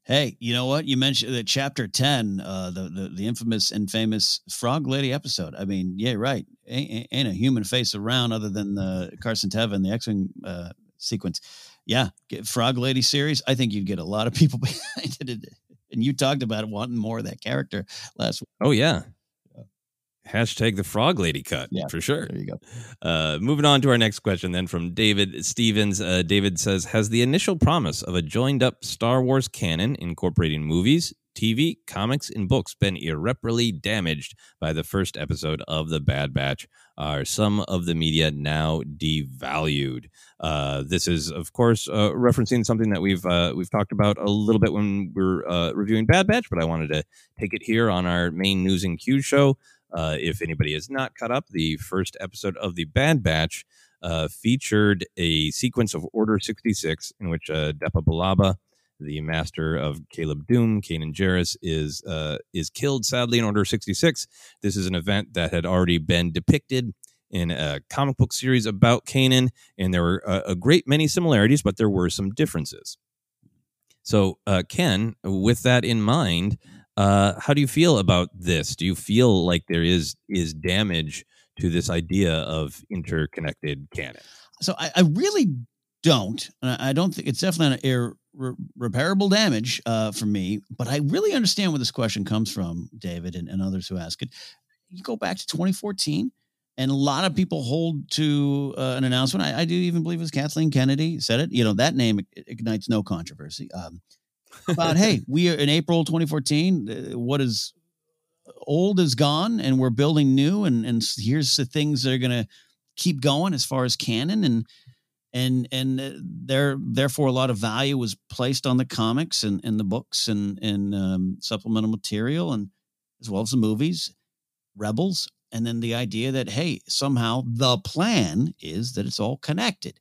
Hey, you know what? You mentioned that chapter ten, uh, the, the the infamous and famous Frog Lady episode. I mean, yeah, right. Ain't, ain't a human face around other than the Carson Teva the X-wing uh, sequence. Yeah, Frog Lady series. I think you'd get a lot of people behind it and you talked about wanting more of that character last week. Oh yeah. Hashtag the frog lady cut yeah, for sure. There you go. Uh, moving on to our next question, then from David Stevens. Uh, David says, "Has the initial promise of a joined-up Star Wars canon incorporating movies, TV, comics, and books been irreparably damaged by the first episode of The Bad Batch? Are some of the media now devalued? Uh, this is, of course, uh, referencing something that we've uh, we've talked about a little bit when we're uh, reviewing Bad Batch, but I wanted to take it here on our main news and cues show. Uh, if anybody has not caught up, the first episode of The Bad Batch uh, featured a sequence of Order 66 in which uh, Depa Billaba the master of Caleb Dume, Kanan Jarrus, is uh, is killed sadly in Order 66. This is an event that had already been depicted in a comic book series about Kanan, and there were a, a great many similarities, but there were some differences. So, uh, Ken, with that in mind, uh, how do you feel about this? Do you feel like there is is damage to this idea of interconnected canon? So, I, I really don't. I don't think it's definitely an re- repairable damage uh, for me. But I really understand where this question comes from, David, and, and others who ask it. You go back to 2014, and a lot of people hold to uh, an announcement. I, I, do even believe it was Kathleen Kennedy said it. You know, that name ignites no controversy. Um, about hey, we are in April 2014. Uh, what is old is gone, and we're building new, and and here's the things that are going to keep going as far as canon and and and uh, there therefore a lot of value was placed on the comics and, and the books and and um, supplemental material and as well as the movies rebels and then the idea that hey somehow the plan is that it's all connected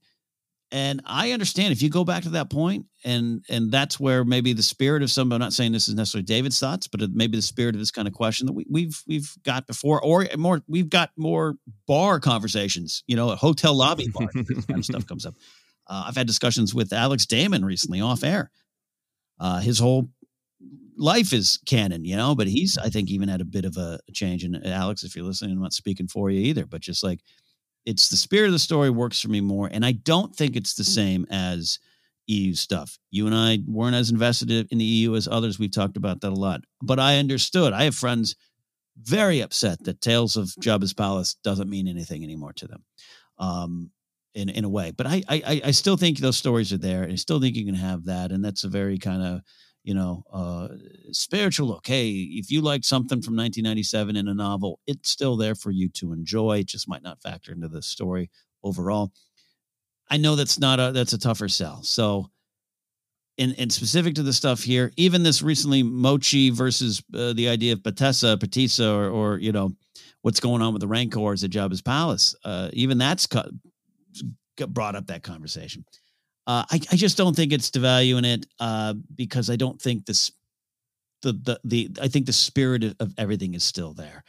and I understand if you go back to that point, and and that's where maybe the spirit of some. I'm not saying this is necessarily David's thoughts, but maybe the spirit of this kind of question that we, we've we've got before, or more we've got more bar conversations. You know, a hotel lobby bar, kind of stuff comes up. Uh, I've had discussions with Alex Damon recently off air. Uh, his whole life is canon, you know, but he's I think even had a bit of a change. And Alex, if you're listening, I'm not speaking for you either, but just like it's the spirit of the story works for me more, and I don't think it's the mm. same as EU stuff. You and I weren't as invested in the EU as others. We've talked about that a lot, but I understood. I have friends very upset that Tales of Jabba's Palace doesn't mean anything anymore to them. Um, in, in a way, but I, I I still think those stories are there, and I still think you can have that, and that's a very kind of you know, uh, spiritual look. Hey, if you liked something from 1997 in a novel, it's still there for you to enjoy. It just might not factor into the story overall. I know that's not a that's a tougher sell. So, in in specific to the stuff here, even this recently Muchi versus uh, the idea of Patessa, Patissa, or or you know what's going on with the Rancors at Jabba's palace. Uh, even that's cut, brought up that conversation. Uh, I, I just don't think it's devaluing it uh, because I don't think this the the the I think the spirit of, everything is still there.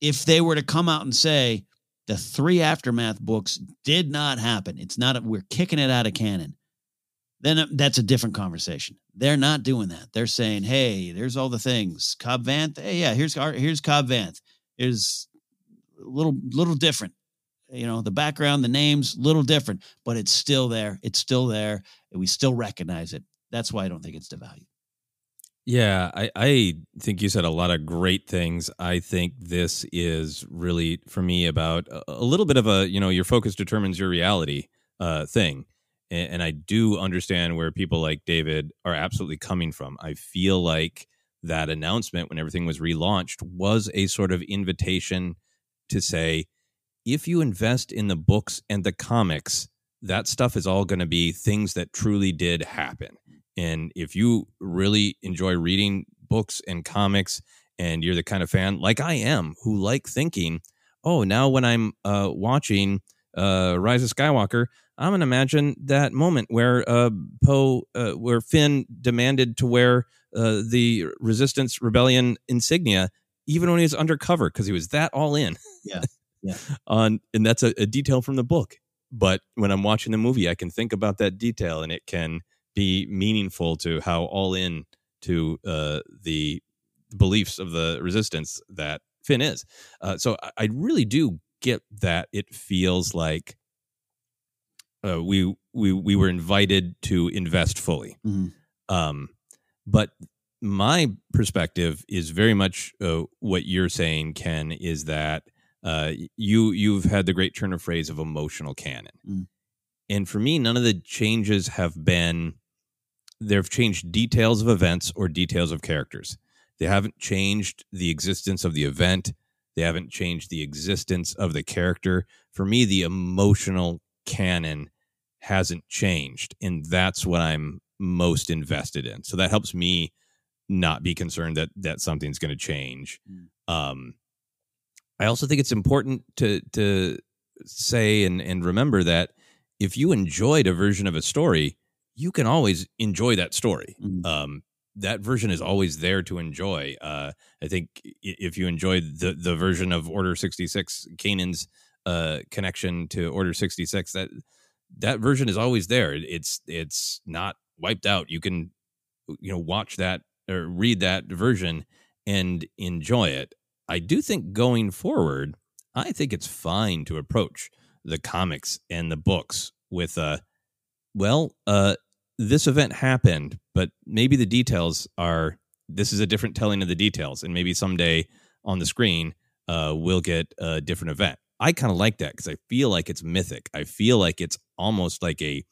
If they were to come out and say the three aftermath books did not happen, it's not a, we're kicking it out of canon. Then uh, that's a different conversation. They're not doing that. They're saying, "Hey, there's all the things. Cobb Vanth. Hey, yeah, here's here's Cobb Vanth. Is a little little different you know the background the names little different but it's still there it's still there and we still recognize it. That's why i don't think it's devalued. Yeah I, I think you said a lot of great things. I think this is really for me about a, little bit of a you know your focus determines your reality uh, thing. And, and i do understand where people like david are absolutely coming from. I feel like that announcement when everything was relaunched was a sort of invitation to say if you invest in the books and the comics, that stuff is all going to be things that truly did happen. And if you really enjoy reading books and comics and you're the kind of fan like I am who like thinking, oh, now when I'm uh, watching uh, Rise of Skywalker, I'm going to imagine that moment where uh, Poe, uh, where Finn demanded to wear uh, the Resistance Rebellion insignia, even when he was undercover, because he was that all in. Yeah. Yeah. On and that's a, a detail from the book. But when I'm watching the movie, I can think about that detail and it can be meaningful to how all in to uh, the beliefs of the resistance that Finn is. Uh, so I, I, really do get that it feels like uh, we we we were invited to invest fully. Mm-hmm. Um, but my perspective is very much uh, what you're saying, Ken. Is that uh, you you've had the great turn of phrase of emotional canon, mm. and for me, none of the changes have been. They've changed details of events or details of characters. They haven't changed the existence of the event. They haven't changed the existence of the character. For me, the emotional canon hasn't changed, and that's what I'm most invested in. So that helps me not be concerned that that something's going to change. Mm. Um, I also think it's important to to say and and remember that if you enjoyed a version of a story, you can always enjoy that story. Mm-hmm. Um, that version is always there to enjoy. Uh, I think if you enjoyed the the version of Order sixty six, Kanan's uh, connection to Order sixty six, that that version is always there. It's it's not wiped out. You can you know watch that or read that version and enjoy it. I do think going forward, I think it's fine to approach the comics and the books with a well, uh, this event happened, but maybe the details are this is a different telling of the details, and maybe someday on the screen uh, we'll get a different event. I kind of like that because I feel like it's mythic. I feel like it's almost like a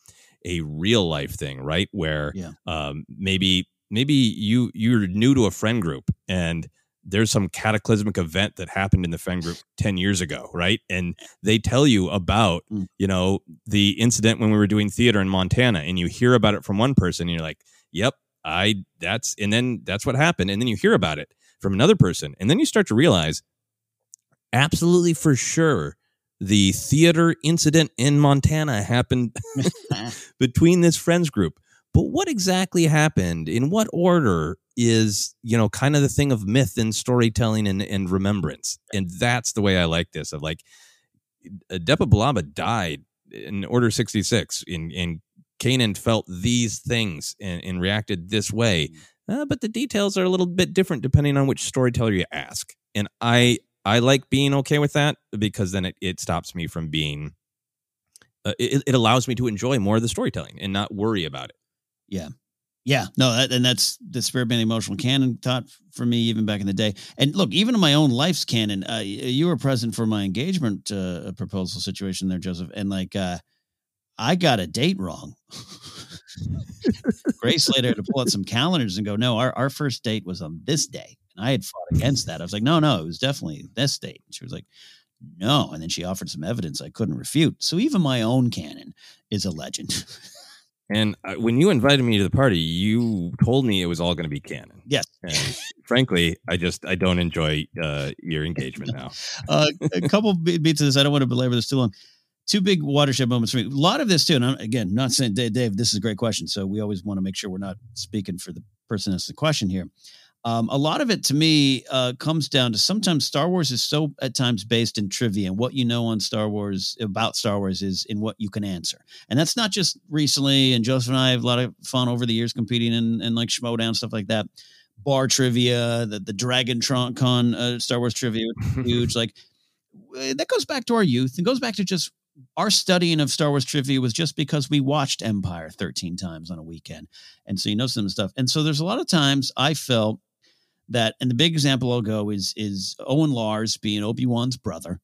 a real life thing, right? Where Yeah. um, maybe maybe you you're new to a friend group and there's some cataclysmic event that happened in the friend group 10 years ago right? And they tell you about Mm. you know the incident when we were doing theater in montana and you hear about it from one person and you're like yep i that's and then that's what happened and then you hear about it from another person and then you start to realize absolutely for sure the theater incident in montana happened between this friends group. But what exactly happened? In what order is you know kind of the thing of myth and storytelling and, and remembrance. And that's the way i like this of like uh, depa billaba died in order 66 in in Kanan felt these things and, and reacted this way. Uh, but the details are a little bit different depending on which storyteller you ask. And i i like being okay with that because then it, it stops me from being uh, it, it allows me to enjoy more of the storytelling and not worry about it. Yeah. Yeah. No, that, and that's the spirit band emotional canon thought for me even back in the day. And look, even in my own life's canon, uh, you were present for my engagement uh, proposal situation there, Joseph. And like, uh, I got a date wrong. Grace later had to pull out some calendars and go, no, our, our first date was on this day. And I had fought against that. I was like, no, no, it was definitely this date. And she was like, no. And then she offered some evidence I couldn't refute. So even my own canon is a legend. And uh, when you invited me to the party, you told me it was all going to be canon. Yes. And frankly, I just I don't enjoy uh, your engagement now. uh, a couple beats of this. I don't want to belabor this too long. Two big watershed moments for me. A lot of this too. And I'm, again, not saying Dave, Dave, this is a great question. So we always want to make sure we're not speaking for the person that's the question here. Um, a lot of it to me uh, comes down to sometimes Star Wars is so at times based in trivia, and what you know on Star Wars about Star Wars is in what you can answer, and that's not just recently. And Joseph and I have a lot of fun over the years competing in, in like Schmodown stuff like that, bar trivia, the the Dragon Tron Con uh, Star Wars trivia, huge. like that goes back to our youth and goes back to just our studying of Star Wars trivia was just because we watched Empire 13 times on a weekend. And so you know some stuff. And so there's a lot of times I felt that, and the big example I'll go is is Owen Lars being Obi-Wan's brother.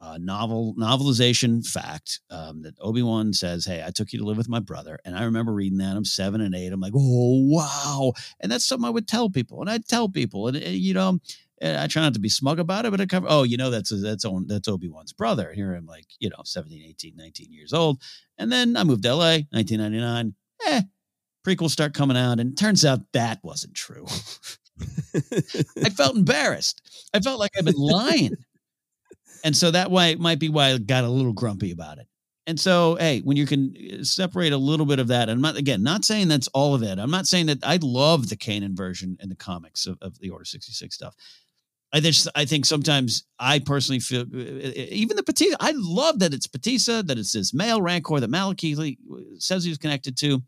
Uh, novel novelization fact um, that Obi Wan says, "Hey, I took you to live with my brother," and I remember reading that. I'm seven and eight. I'm like, "Oh wow!" And that's something I would tell people, and I'd tell people, and, and, you know, and I try not to be smug about it, but I cover, oh, you know, that's that's that's Obi Wan's brother. Here I'm like, you know, 17, 18, 19 years old, and then I moved to LA, 1999. Eh, prequels start coming out, and turns out that wasn't true. I felt embarrassed. I felt like I've been lying. And so that way might be why I got a little grumpy about it. And so, hey, when you can uh, separate a little bit of that, and I'm not again not saying that's all of it. I'm not saying that I love the Kanan version in the comics of, of the Order 66 stuff. I just I think sometimes I personally feel uh, even the Pateesa. I love that it's Pateesa, that it's this male Rancor that Malakili says he's connected to.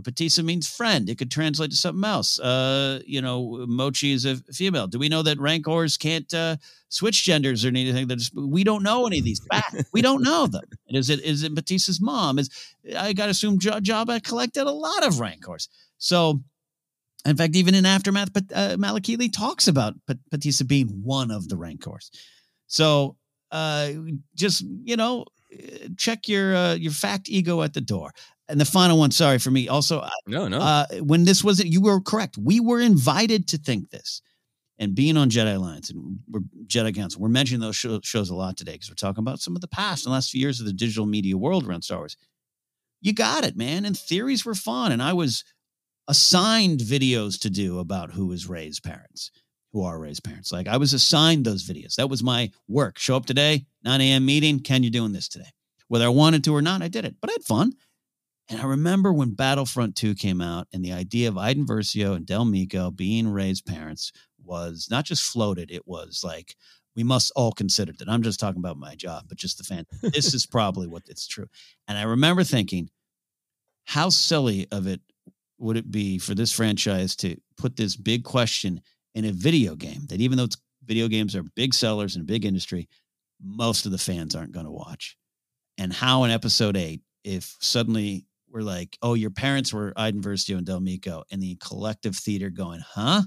But Pateesa means friend. It could translate to something else. Uh, you know, Muchi is a female. Do we know that Rancors can't uh, switch genders or anything? That's we don't know any of these facts. we don't know them. And is it is it Batista's mom? Is I got to assume J- Jabba collected a lot of Rancors. So, in fact, even in aftermath, uh, Malakili talks about Pat- Pateesa being one of the Rancors. So, uh, just you know, uh, check your uh, your fact ego at the door. And the final one, sorry for me. Also, uh, No, no. uh, when this wasn't, you were correct. We were invited to think this. And being on Jedi Alliance and we're Jedi Council, we're mentioning those show, shows a lot today because we're talking about some of the past and last few years of the digital media world around Star Wars. You got it, man. And theories were fun. And I was assigned videos to do about who is Rey's parents, who are Rey's parents. Like I was assigned those videos. That was my work. Show up today, 9 a.m. meeting. Ken, you're doing this today. Whether I wanted to or not, I did it. But I had fun. And I remember when Battlefront 2 came out and the idea of Iden Versio and Del Meeko being Rey's parents was not just floated, it was like, we must all consider that. I'm just talking about my job, but just the fan. this is probably what it's true. And I remember thinking, how silly of it would it be for this franchise to put this big question in a video game that even though it's video games are big sellers in a big industry, most of the fans aren't going to watch. And how in episode eight, if suddenly were like, "Oh, your parents were Iden Versio and Del Meeko," and the collective theater going, "Huh?"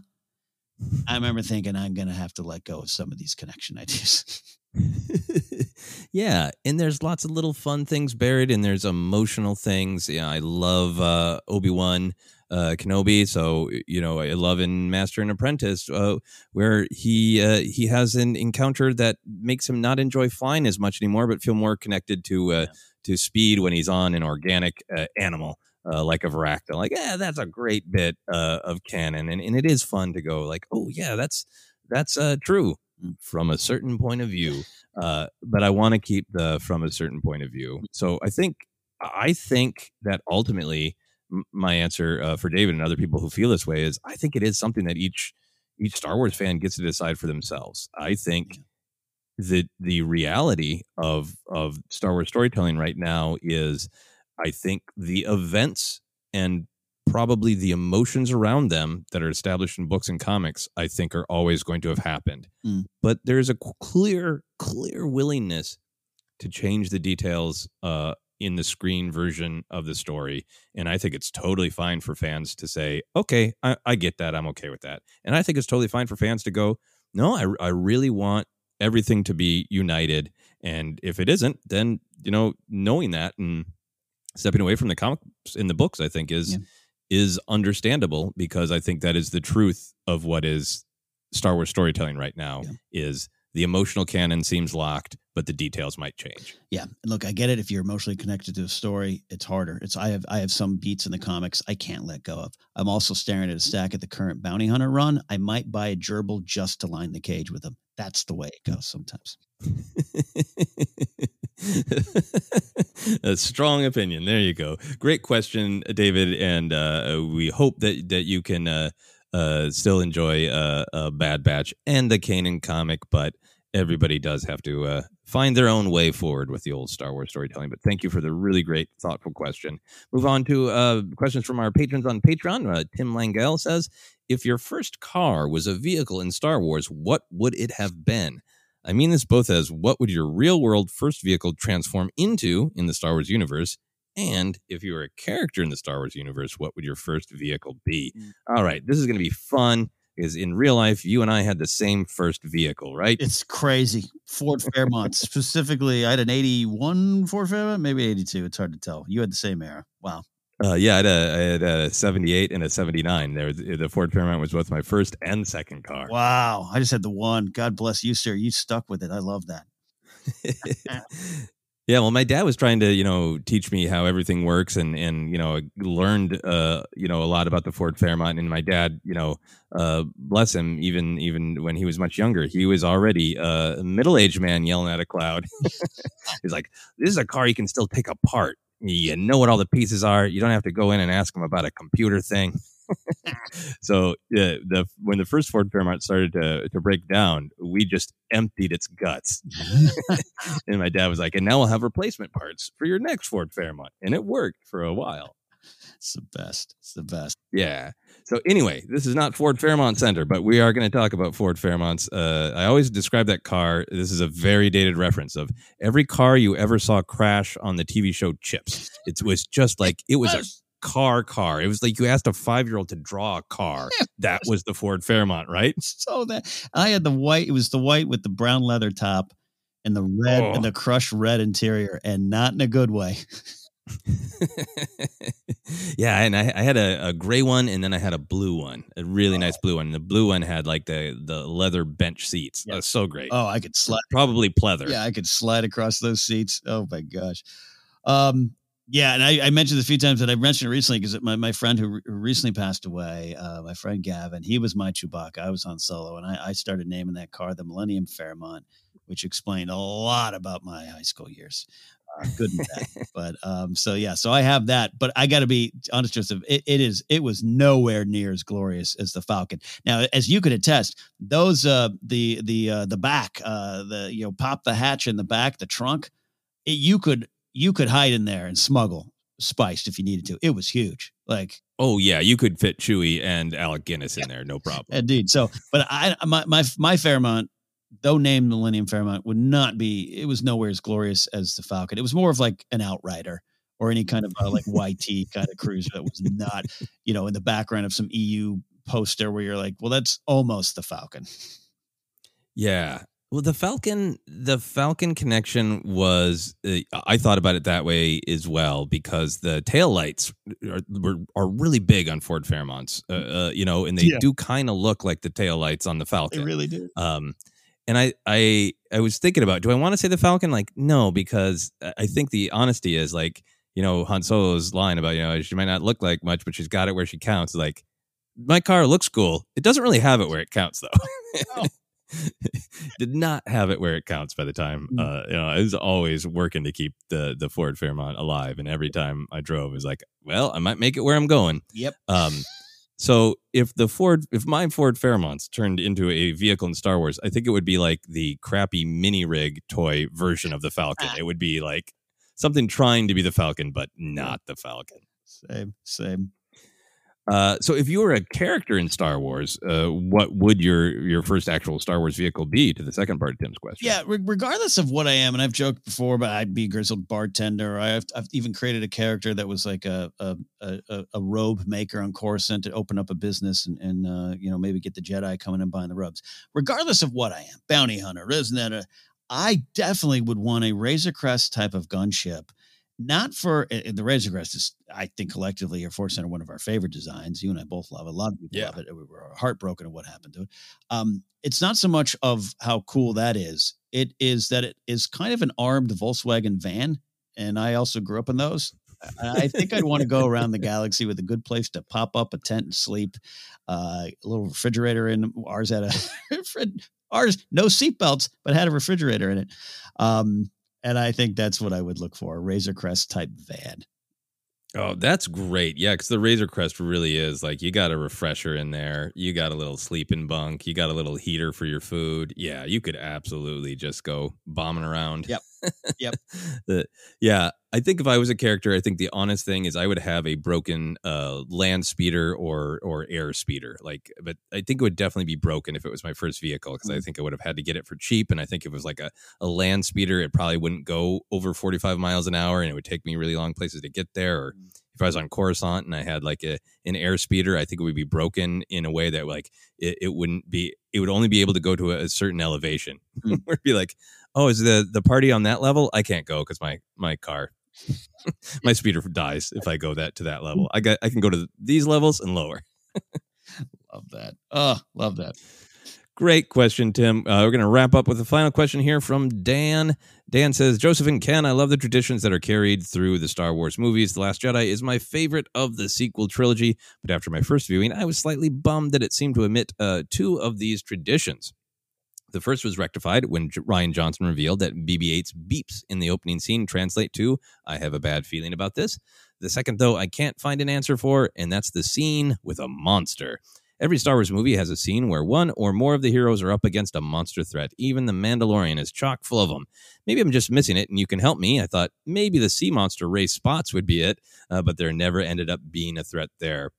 I remember thinking, "I'm going to have to let go of some of these connection ideas." yeah, and there's lots of little fun things buried, and there's emotional things. Yeah, I love uh, Obi Wan uh, Kenobi, so you know I love in Master and Apprentice, uh, where he uh, he has an encounter that makes him not enjoy flying as much anymore, but feel more connected to uh, yeah. To speed when he's on an organic uh, animal. Uh, like a Varacta, like yeah, that's a great bit uh, of canon, and, and it is fun to go like, oh yeah, that's that's uh, true from a certain point of view. Uh, but I want to keep the from a certain point of view. So I think I think that ultimately my answer uh, for David and other people who feel this way is I think it is something that each each Star Wars fan gets to decide for themselves. I think that the reality of of Star Wars storytelling right now is I think the events and probably the emotions around them that are established in books and comics i think are always going to have happened mm. but there's a clear clear willingness to change the details uh, in the screen version of the story and i think it's totally fine for fans to say okay I, I get that i'm okay with that and i think it's totally fine for fans to go no I, I really want everything to be united and if it isn't then you know knowing that and stepping away from the comics in the books i think is yeah is understandable because I think that is the truth of what is Star Wars storytelling right now yeah. is the emotional canon seems locked, but the details might change. Yeah. Look, I get it. If you're emotionally connected to a story, it's harder. It's I have I have some beats in the comics I can't let go of. I'm also staring at a stack at the current bounty hunter run. I might buy a gerbil just to line the cage with them. That's the way it goes sometimes. a strong opinion. There you go. Great question, David, and uh, we hope that that you can uh, uh, still enjoy uh, a Bad Batch and the Kanan comic, but everybody does have to uh, find their own way forward with the old Star Wars storytelling. But thank you for the really great, thoughtful question. Move on to uh, questions from our patrons on Patreon. Tim Langell says, "If your first car was a vehicle in Star Wars, what would it have been?" I mean this both as what would your real world first vehicle transform into in the Star Wars universe, and if you were a character in the Star Wars universe, what would your first vehicle be? Mm. All right, this is going to be fun because in real life, you and I had the same first vehicle, right? It's crazy. Ford Fairmont, specifically, I had an 81 Ford Fairmont, maybe 82. It's hard to tell. You had the same era. Wow. Uh, yeah, I had, a, I had a 78 and a 79. There, the Ford Fairmont was both my first and second car. Wow. I just had the one. God bless you, sir. You stuck with it. I love that. yeah, well, my dad was trying to, you know, teach me how everything works, and and you know, learned, uh, you know, a lot about the Ford Fairmont. And my dad, you know, uh, bless him, even even when he was much younger, he was already a middle aged man yelling at a cloud. He's like, "This is a car you can still take apart." you know what all the pieces are. You don't have to go in and ask them about a computer thing. So yeah, the when the first Ford Fairmont started to to break down, we just emptied its guts. and my dad was like, "And now we'll have replacement parts for your next Ford Fairmont," and it worked for a while. It's the best. It's the best. Yeah. So anyway, this is not Ford Fairmont Center, but we are going to talk about Ford Fairmonts. Uh, I always describe that car. This is a very dated reference of every car you ever saw crash on the TV show Chips. It was just like it was a car car. It was like you asked a five year old to draw a car. That was the Ford Fairmont, right? So that I had the white. It was the white with the brown leather top and the red oh. and the crushed red interior, and not in a good way. yeah, and I, I had a, a, gray one, and then I had a blue one, a really oh. nice blue one. And the blue one had like the the leather bench seats. Yeah. That was so great. Oh, I could slide. Probably pleather. Yeah, I could slide across those seats. Oh my gosh. Um, yeah, and I, I, mentioned a few times that I mentioned it recently because my, my friend who, who recently passed away, uh, my friend Gavin, he was my Chewbacca. I was on Solo, and I, I started naming that car the Millennium Fairmont, which explained a lot about my high school years uh, good and bad. but um, so yeah, so I have that. But I got to be honest, Joseph. It, it is. It was nowhere near as glorious as the Falcon. Now, as you could attest, those uh, the the uh, the back, uh, the you know, pop the hatch in the back, the trunk. It, you could you could hide in there and smuggle spiced if you needed to. It was huge. Like oh yeah, you could fit Chewie and Alec Guinness in there, no problem. Indeed. So, but I my my my Fairmont though named Millennium Fairmont, would not be. It was nowhere as glorious as the Falcon. It was more of like an outrider or any kind of uh, like YT kind of cruiser that was not, you know, in the background of some EU poster where you're like, well, that's almost the Falcon. Yeah. Well, the Falcon, the Falcon connection was, uh, I thought about it that way as well because the tail lights are, were, are really big on Ford Fairmonts, uh, uh, you know, and they Yeah. do kind of look like the tail lights on the Falcon. They really do. Um, and I, I, I was thinking about, do I want to say the Falcon? Like, no, because I I think the honesty is like, you know, Han Solo's line about, you know, she might not look like much, but she's got it where she counts. Like, my car looks cool. It doesn't really have it where it counts, though. Did not have it where it counts by the time, uh, you know, I was always working to keep the the Ford Fairmont alive, and every time I drove, it was like, well, I might make it where I'm going. Yep. Um, so if the Ford, if my Ford Fairmonts turned into a vehicle in Star Wars, I think it would be like the crappy mini rig toy version of the Falcon. It would be like something trying to be the Falcon, but not the Falcon. Same, same. Uh, so if you were a character in Star Wars, uh, what would your your first actual Star Wars vehicle be? To the second part of Tim's question. Yeah, re- regardless of what I am, and I've joked before, but I'd be a grizzled bartender. I've, I've even created a character that was like a a, a, a robe maker on Coruscant to open up a business and, and uh, you know maybe get the Jedi coming and buying the robes. Regardless of what I am, bounty hunter, isn't that a? I definitely would want a Razor Crest type of gunship. Not for the Razor Crest is, I think, collectively here, Force Center, one of our favorite designs. You and I both love it. A lot of people love it. We were heartbroken at what happened to it. Um, it's not so much of how cool that is. It is that it is kind of an armed Volkswagen van, and I also grew up in those. I think I'd want to go around the galaxy with a good place to pop up a tent and sleep. Uh, a little refrigerator in ours had a ours no seatbelts, but had a refrigerator in it. Um, and I think that's what I would look for a Razor Crest type van. Oh, that's great. Yeah, because the Razor Crest really is like you got a refresher in there, you got a little sleeping bunk, you got a little heater for your food. Yeah, you could absolutely just go bombing around. Yep. Yep. the, yeah, I think if I was a character, I think the honest thing is I would have a broken uh, land speeder or or air speeder. Like, but I think it would definitely be broken if it was my first vehicle because I Mm. think I would have had to get it for cheap. And I think if it was like a, a land speeder, it probably wouldn't go over 45 miles an hour and it would take me really long places to get there. Or if I was on Coruscant and I had like a an air speeder, I think it would be broken in a way that like it, it wouldn't be. It would only be able to go to a, a certain elevation. Where it'd be like, oh, is the the party on that level? I can't go because my my car, my speeder dies if I go that to that level. I got I can go to these levels and lower. Love that. Oh, love that. Great question, Tim. Uh, we're going to wrap up with a final question here from Dan. Dan says, Joseph and Ken, I love the traditions that are carried through the Star Wars movies. The Last Jedi is my favorite of the sequel trilogy, but after my first viewing, I was slightly bummed that it seemed to omit uh, two of these traditions. The first was rectified when J- Rian Johnson revealed that BB 8's beeps in the opening scene translate to, I have a bad feeling about this. The second, though, I can't find an answer for, and that's the scene with a monster. Every Star Wars movie has a scene where one or more of the heroes are up against a monster threat. Even The Mandalorian is chock full of them. Maybe I'm just missing it and you can help me. I thought maybe the sea monster race spots would be it, uh, but there never ended up being a threat there.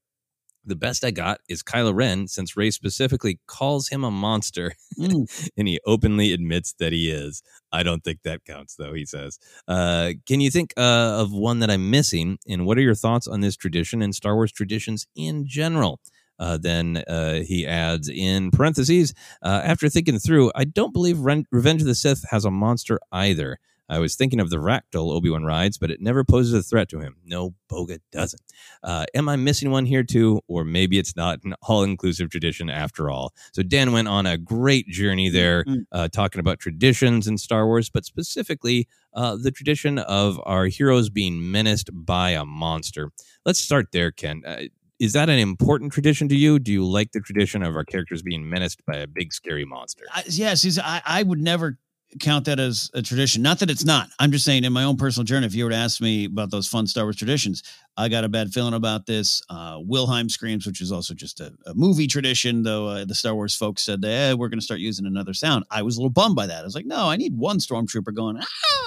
The best I got is Kylo Ren, since Rey specifically calls him a monster and he openly admits that he is. I don't think that counts, though, he says. Uh, can you think uh, of one that I'm missing? And what are your thoughts on this tradition and Star Wars traditions in general? Uh, then uh, he adds in parentheses, uh, after thinking through, I don't believe Ren- Revenge of the Sith has a monster either. I was thinking of the Ractal Obi Wan rides, but it never poses a threat to him. No, Boga doesn't. Uh, am I missing one here too? Or maybe it's not an all inclusive tradition after all. So Dan went on a great journey there, uh, talking about traditions in Star Wars, but specifically uh, the tradition of our heroes being menaced by a monster. Let's start there, Ken. Uh, is that an important tradition to you? Do you like the tradition of our characters being menaced by a big, scary monster? I, yes, I, I would never count that as a tradition. Not that it's not. I'm just saying, in my own personal journey, if you were to ask me about those fun Star Wars traditions, I got a bad feeling about this. Uh, Wilhelm screams, which is also just a, a movie tradition, though uh, the Star Wars folks said, eh, we're going to start using another sound. I was a little bummed by that. I was like, no, I need one stormtrooper going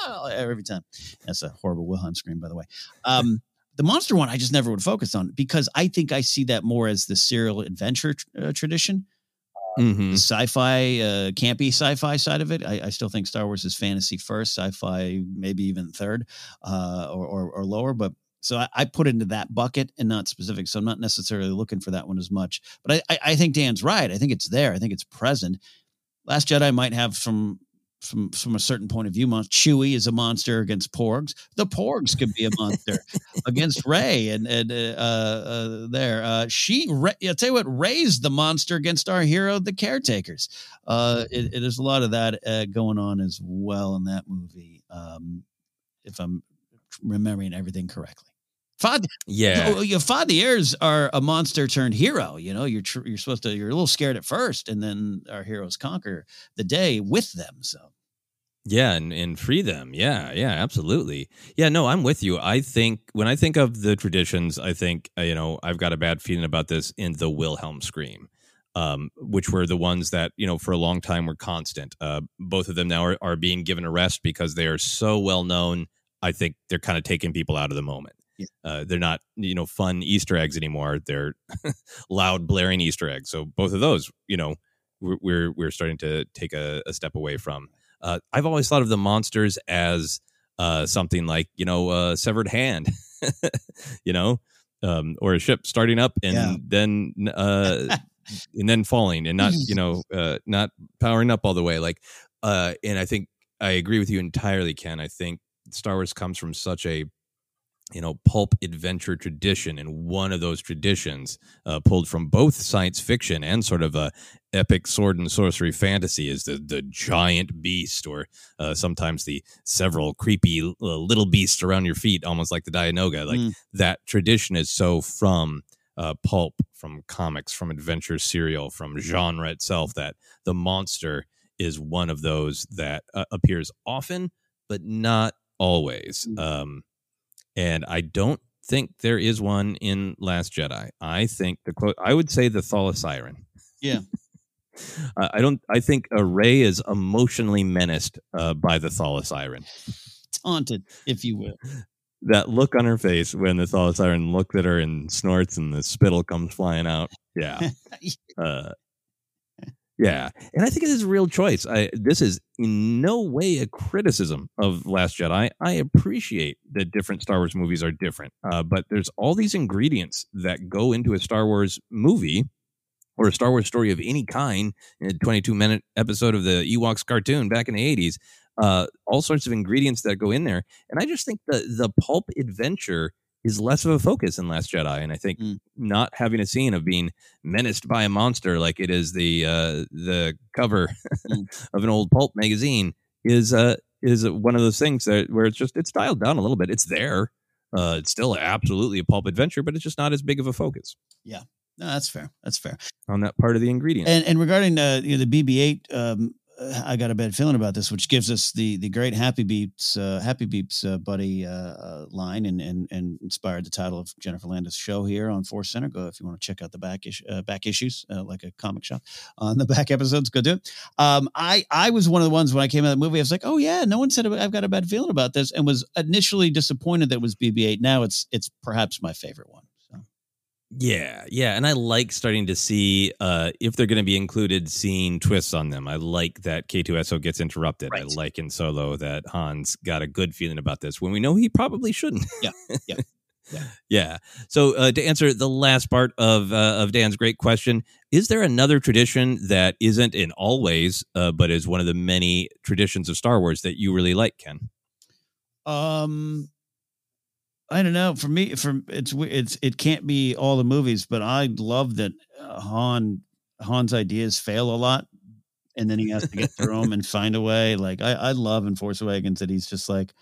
ah, every time. That's a horrible Wilhelm scream, by the way. Um, the monster one, I just never would focus on because I think I see that more as the serial adventure uh, tradition the sci-fi, uh, campy sci-fi side of it. I, I still think Star Wars is fantasy first, sci-fi maybe even third, uh, or, or or lower. But so I, I put into that bucket and not specific. So I'm not necessarily looking for that one as much. But I, I, I think Dan's right. I think it's there. I think it's present. Last Jedi might have from from from a certain point of view. Mon- Chewie is a monster against Porgs. The Porgs could be a monster against Rey, and and uh, uh, there uh, she. Rey, I'll tell you what, Rey's the monster against our hero, the caretakers. Uh, is a lot of that uh, going on as well in that movie. Um, if I'm remembering everything correctly. Fad, Yeah. oh, your Fathiers are a monster turned hero. You know, you're tr- you're supposed to. You're a little scared at first, and then our heroes conquer the day with them. So Yeah, and, and free them. Yeah, yeah, absolutely. Yeah, no, I'm with you. I think when I think of the traditions, I think uh, you know I've got a bad feeling about this in the Wilhelm scream, um, which were the ones that you know for a long time were constant. Uh, both of them now are, are being given a rest because they are so well known. I think they're kind of taking people out of the moment. Uh, they're not you know fun Easter eggs anymore. They're loud blaring Easter eggs. So both of those, you know, we're we're, we're starting to take a, a step away from. Uh, I've always thought of the monsters as uh, something like you know a severed hand, you know, um, or a ship starting up and Yeah. then uh, and then falling and not you know uh, not powering up all the way. Like, uh, and I think I agree with you entirely, Ken. I think Star Wars comes from such a you know pulp adventure tradition. And one of those traditions uh, pulled from both science fiction and sort of a epic sword and sorcery fantasy is the the giant beast or uh, sometimes the several creepy uh, little beasts around your feet almost like the Dianoga. Like Mm. that tradition is so from uh, pulp from comics from adventure serial from genre itself that the monster is one of those that uh, appears often but not always. Um and I don't think there is one in Last Jedi. I think the quote I would say the Thalasiren. Yeah, I I don't. I think a Rey is emotionally menaced uh, by the Thalasiren. Taunted, if you will. That look on her face when the Thala Siren looks at her and snorts, and the spittle comes flying out. Yeah, uh, yeah, and I think it is a real choice. I, this is in no way a criticism of Last Jedi. I appreciate that different Star Wars movies are different, uh, but there's all these ingredients that go into a Star Wars movie or a Star Wars story of any kind. A 22 minute episode of the Ewoks cartoon back in the 80s. Uh, all sorts of ingredients that go in there, and I just think the the pulp adventure is less of a focus in Last Jedi, and I think not having a scene of being menaced by a monster like it is the uh, the cover of an old pulp magazine is uh, is one of those things that where it's just it's dialed down a little bit. It's there. Uh, it's still absolutely a pulp adventure, but it's just not as big of a focus Yeah, no, that's fair. That's fair. on that part of the ingredient. And and regarding uh, you know, the BB-8, um, I got a bad feeling about this, which gives us the the great Happy Beeps uh, Happy Beeps uh, buddy uh, uh, line, and and and inspired the title of Jennifer Landa's show here on Force Center. Go if you want to check out the back uh, back issues, uh, like a comic shop on the back episodes. Go do it. Um, I I was one of the ones when I came out of the movie. I was like, oh yeah, no one said I've got a bad feeling about this, and was initially disappointed that it was BB-8. Now it's it's perhaps my favorite one. Yeah, yeah, and I like starting to see uh, if they're going to be included, seeing twists on them. I like that K2SO gets interrupted. I like in Solo that Han's got a good feeling about this when we know he probably shouldn't. Yeah, yeah. Yeah. So uh, to answer the last part of uh, of Dan's great question, is there another tradition that isn't in all ways, uh, but is one of the many traditions of Star Wars that you really like, Ken? Um, I don't know. For me, for it's it's it can't be all the movies, but I love that uh, Han Han's ideas fail a lot, and then he has to get through them and find a way. Like I, I love in Force Awakens that he's just like,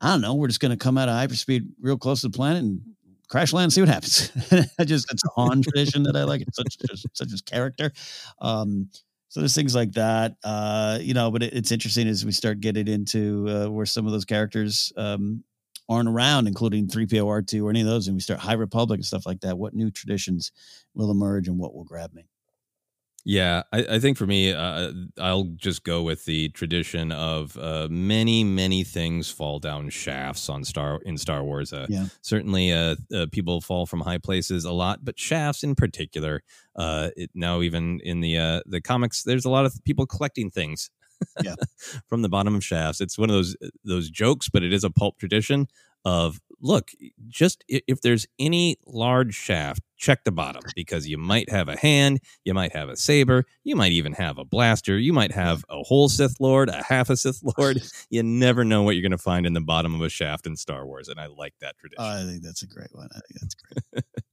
I don't know, we're just going to come out of hyperspeed real close to the planet and crash land, and see what happens. I just it's a Han tradition that I like. It's such such as character. Um, so there's things like that, uh, you know. But it, it's interesting as we start getting into uh, where some of those characters um, aren't around, including 3PO, R2, or any of those, and we start High Republic and stuff like that. What new traditions will emerge and what will grab me? Yeah, I, I, think for me, uh, I'll just go with the tradition of uh, many, many things fall down shafts on Star in Star Wars. Uh, yeah. certainly, uh, uh, people fall from high places a lot, but shafts in particular. Uh, it, now, even in the the comics, there's a lot of people collecting things. Yeah. from the bottom of shafts. It's one of those those jokes, but it is a pulp tradition of look, just if there's any large shaft, check the bottom because you might have a hand, you might have a saber, you might even have a blaster, you might have a whole Sith Lord, a half a Sith Lord. you never know what you're going to find in the bottom of a shaft in Star Wars, and I like that tradition. I think that's a great one. I think that's great.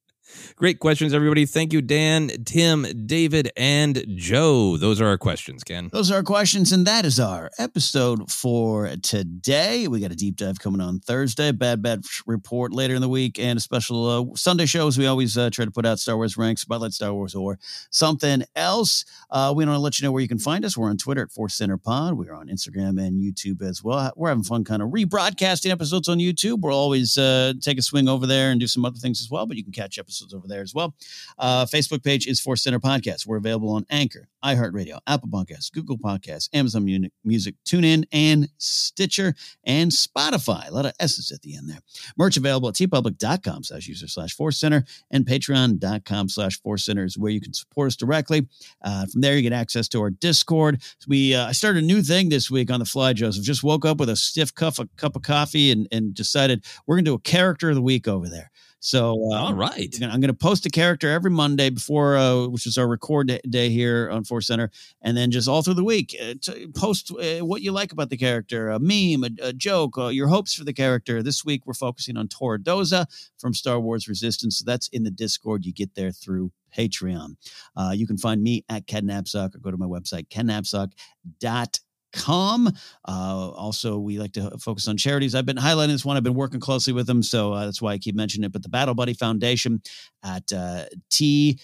Great questions, everybody. Thank you, Dan, Tim, David, and Joe. Those are our questions, Ken. Those are our questions, and that is our episode for today. We got a deep dive coming on Thursday, Bad Batch Report later in the week, and a special uh, Sunday show as we always uh, try to put out Star Wars ranks, Spotlight Star Wars, or something else. Uh, we want to let you know where you can find us. We're on Twitter at Force Center Pod. We're on Instagram and YouTube as well. We're having fun kind of rebroadcasting episodes on YouTube. We'll always uh, take a swing over there and do some other things as well, but you can catch episodes over there as well. Uh, Facebook page is Force Center Podcast. We're available on Anchor, iHeartRadio, Apple Podcasts, Google Podcasts, Amazon Music, TuneIn, and Stitcher, and Spotify. A lot of S's at the end there. Merch available at teepublic.com slash user slash Force Center and patreon.com slash Force Center is where you can support us directly. Uh, from there, you get access to our Discord. We uh, I started a new thing this week on the fly, Joseph. Just woke up with a stiff cup, a cup of coffee and, and decided we're going to do a character of the week over there. So, uh, all right, I'm going to post a character every Monday before, uh, which is our record day here on Force Center, and then just all through the week, uh, post uh, what you like about the character, a meme, a, a joke, uh, your hopes for the character. This week we're focusing on Torra Doza from Star Wars Resistance. So that's in the Discord. You get there through Patreon. Uh, you can find me at Ken Napzok or go to my website, kennapzok.com com. Uh, also, we like to focus on charities. I've been highlighting this one. I've been working closely with them, so uh, that's why I keep mentioning it. But the Battle Buddy Foundation at uh, tbbf.org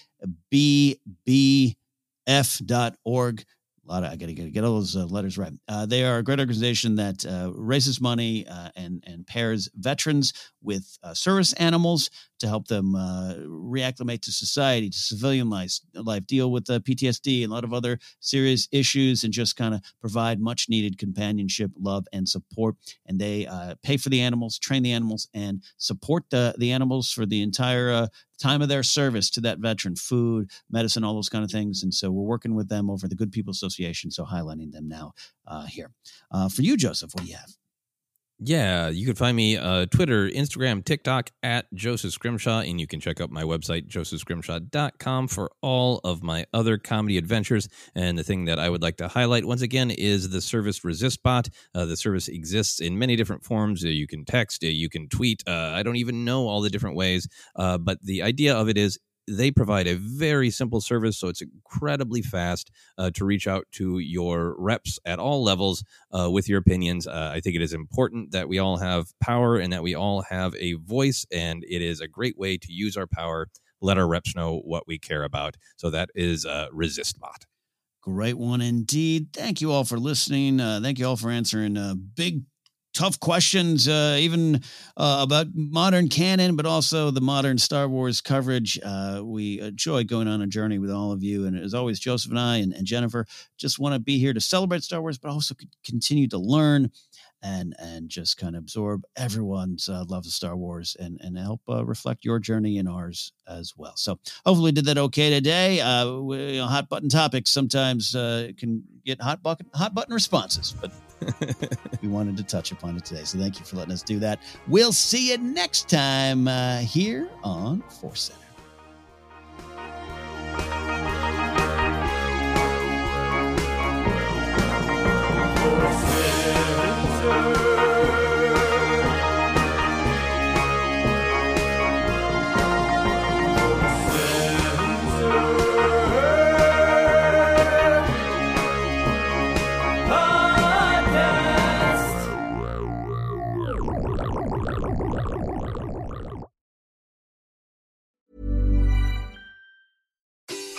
a lot of I got to get all those uh, letters right. Uh, they are a great organization that uh, raises money uh, and and pairs veterans with uh, service animals to help them uh, reacclimate to society, to civilian life, life, deal with PTSD and a lot of other serious issues, and just kind of provide much needed companionship, love, and support. And they pay for the animals, train the animals, and support the the animals for the entire time of their service to that veteran, food, medicine, all those kind of things. And so we're working with them over the Good People Association. So highlighting them now uh, here. Uh, for you, Joseph, what do you have? Yeah, you can find me uh, Twitter, Instagram, TikTok at Joseph Scrimshaw, and you can check out my website, josephscrimshaw.com, for all of my other comedy adventures. And the thing that I would like to highlight once again is the service ResistBot. Uh, the service exists in many different forms. Uh, you can text, uh, you can tweet. Uh, I don't even know all the different ways, uh, but the idea of it is they provide a very simple service, so it's incredibly fast uh, to reach out to your reps at all levels uh, with your opinions. Uh, I think it is important that we all have power and that we all have a voice, and it is a great way to use our power, let our reps know what we care about. So that is uh, ResistBot. Great one indeed. Thank you all for listening. Uh, thank you all for answering uh, big tough questions, uh, even uh, about modern canon, but also the modern Star Wars coverage. Uh, we enjoy going on a journey with all of you. And as always, Joseph and I and, and Jennifer just want to be here to celebrate Star Wars, but also continue to learn and and just kind of absorb everyone's uh, love of Star Wars and and help uh, reflect your journey and ours as well. So hopefully did that okay today. Uh, we, you know, hot button topics sometimes uh, can get hot button hot button responses, but we wanted to touch upon it today. So thank you for letting us do that. We'll see you next time uh, here on Force Center.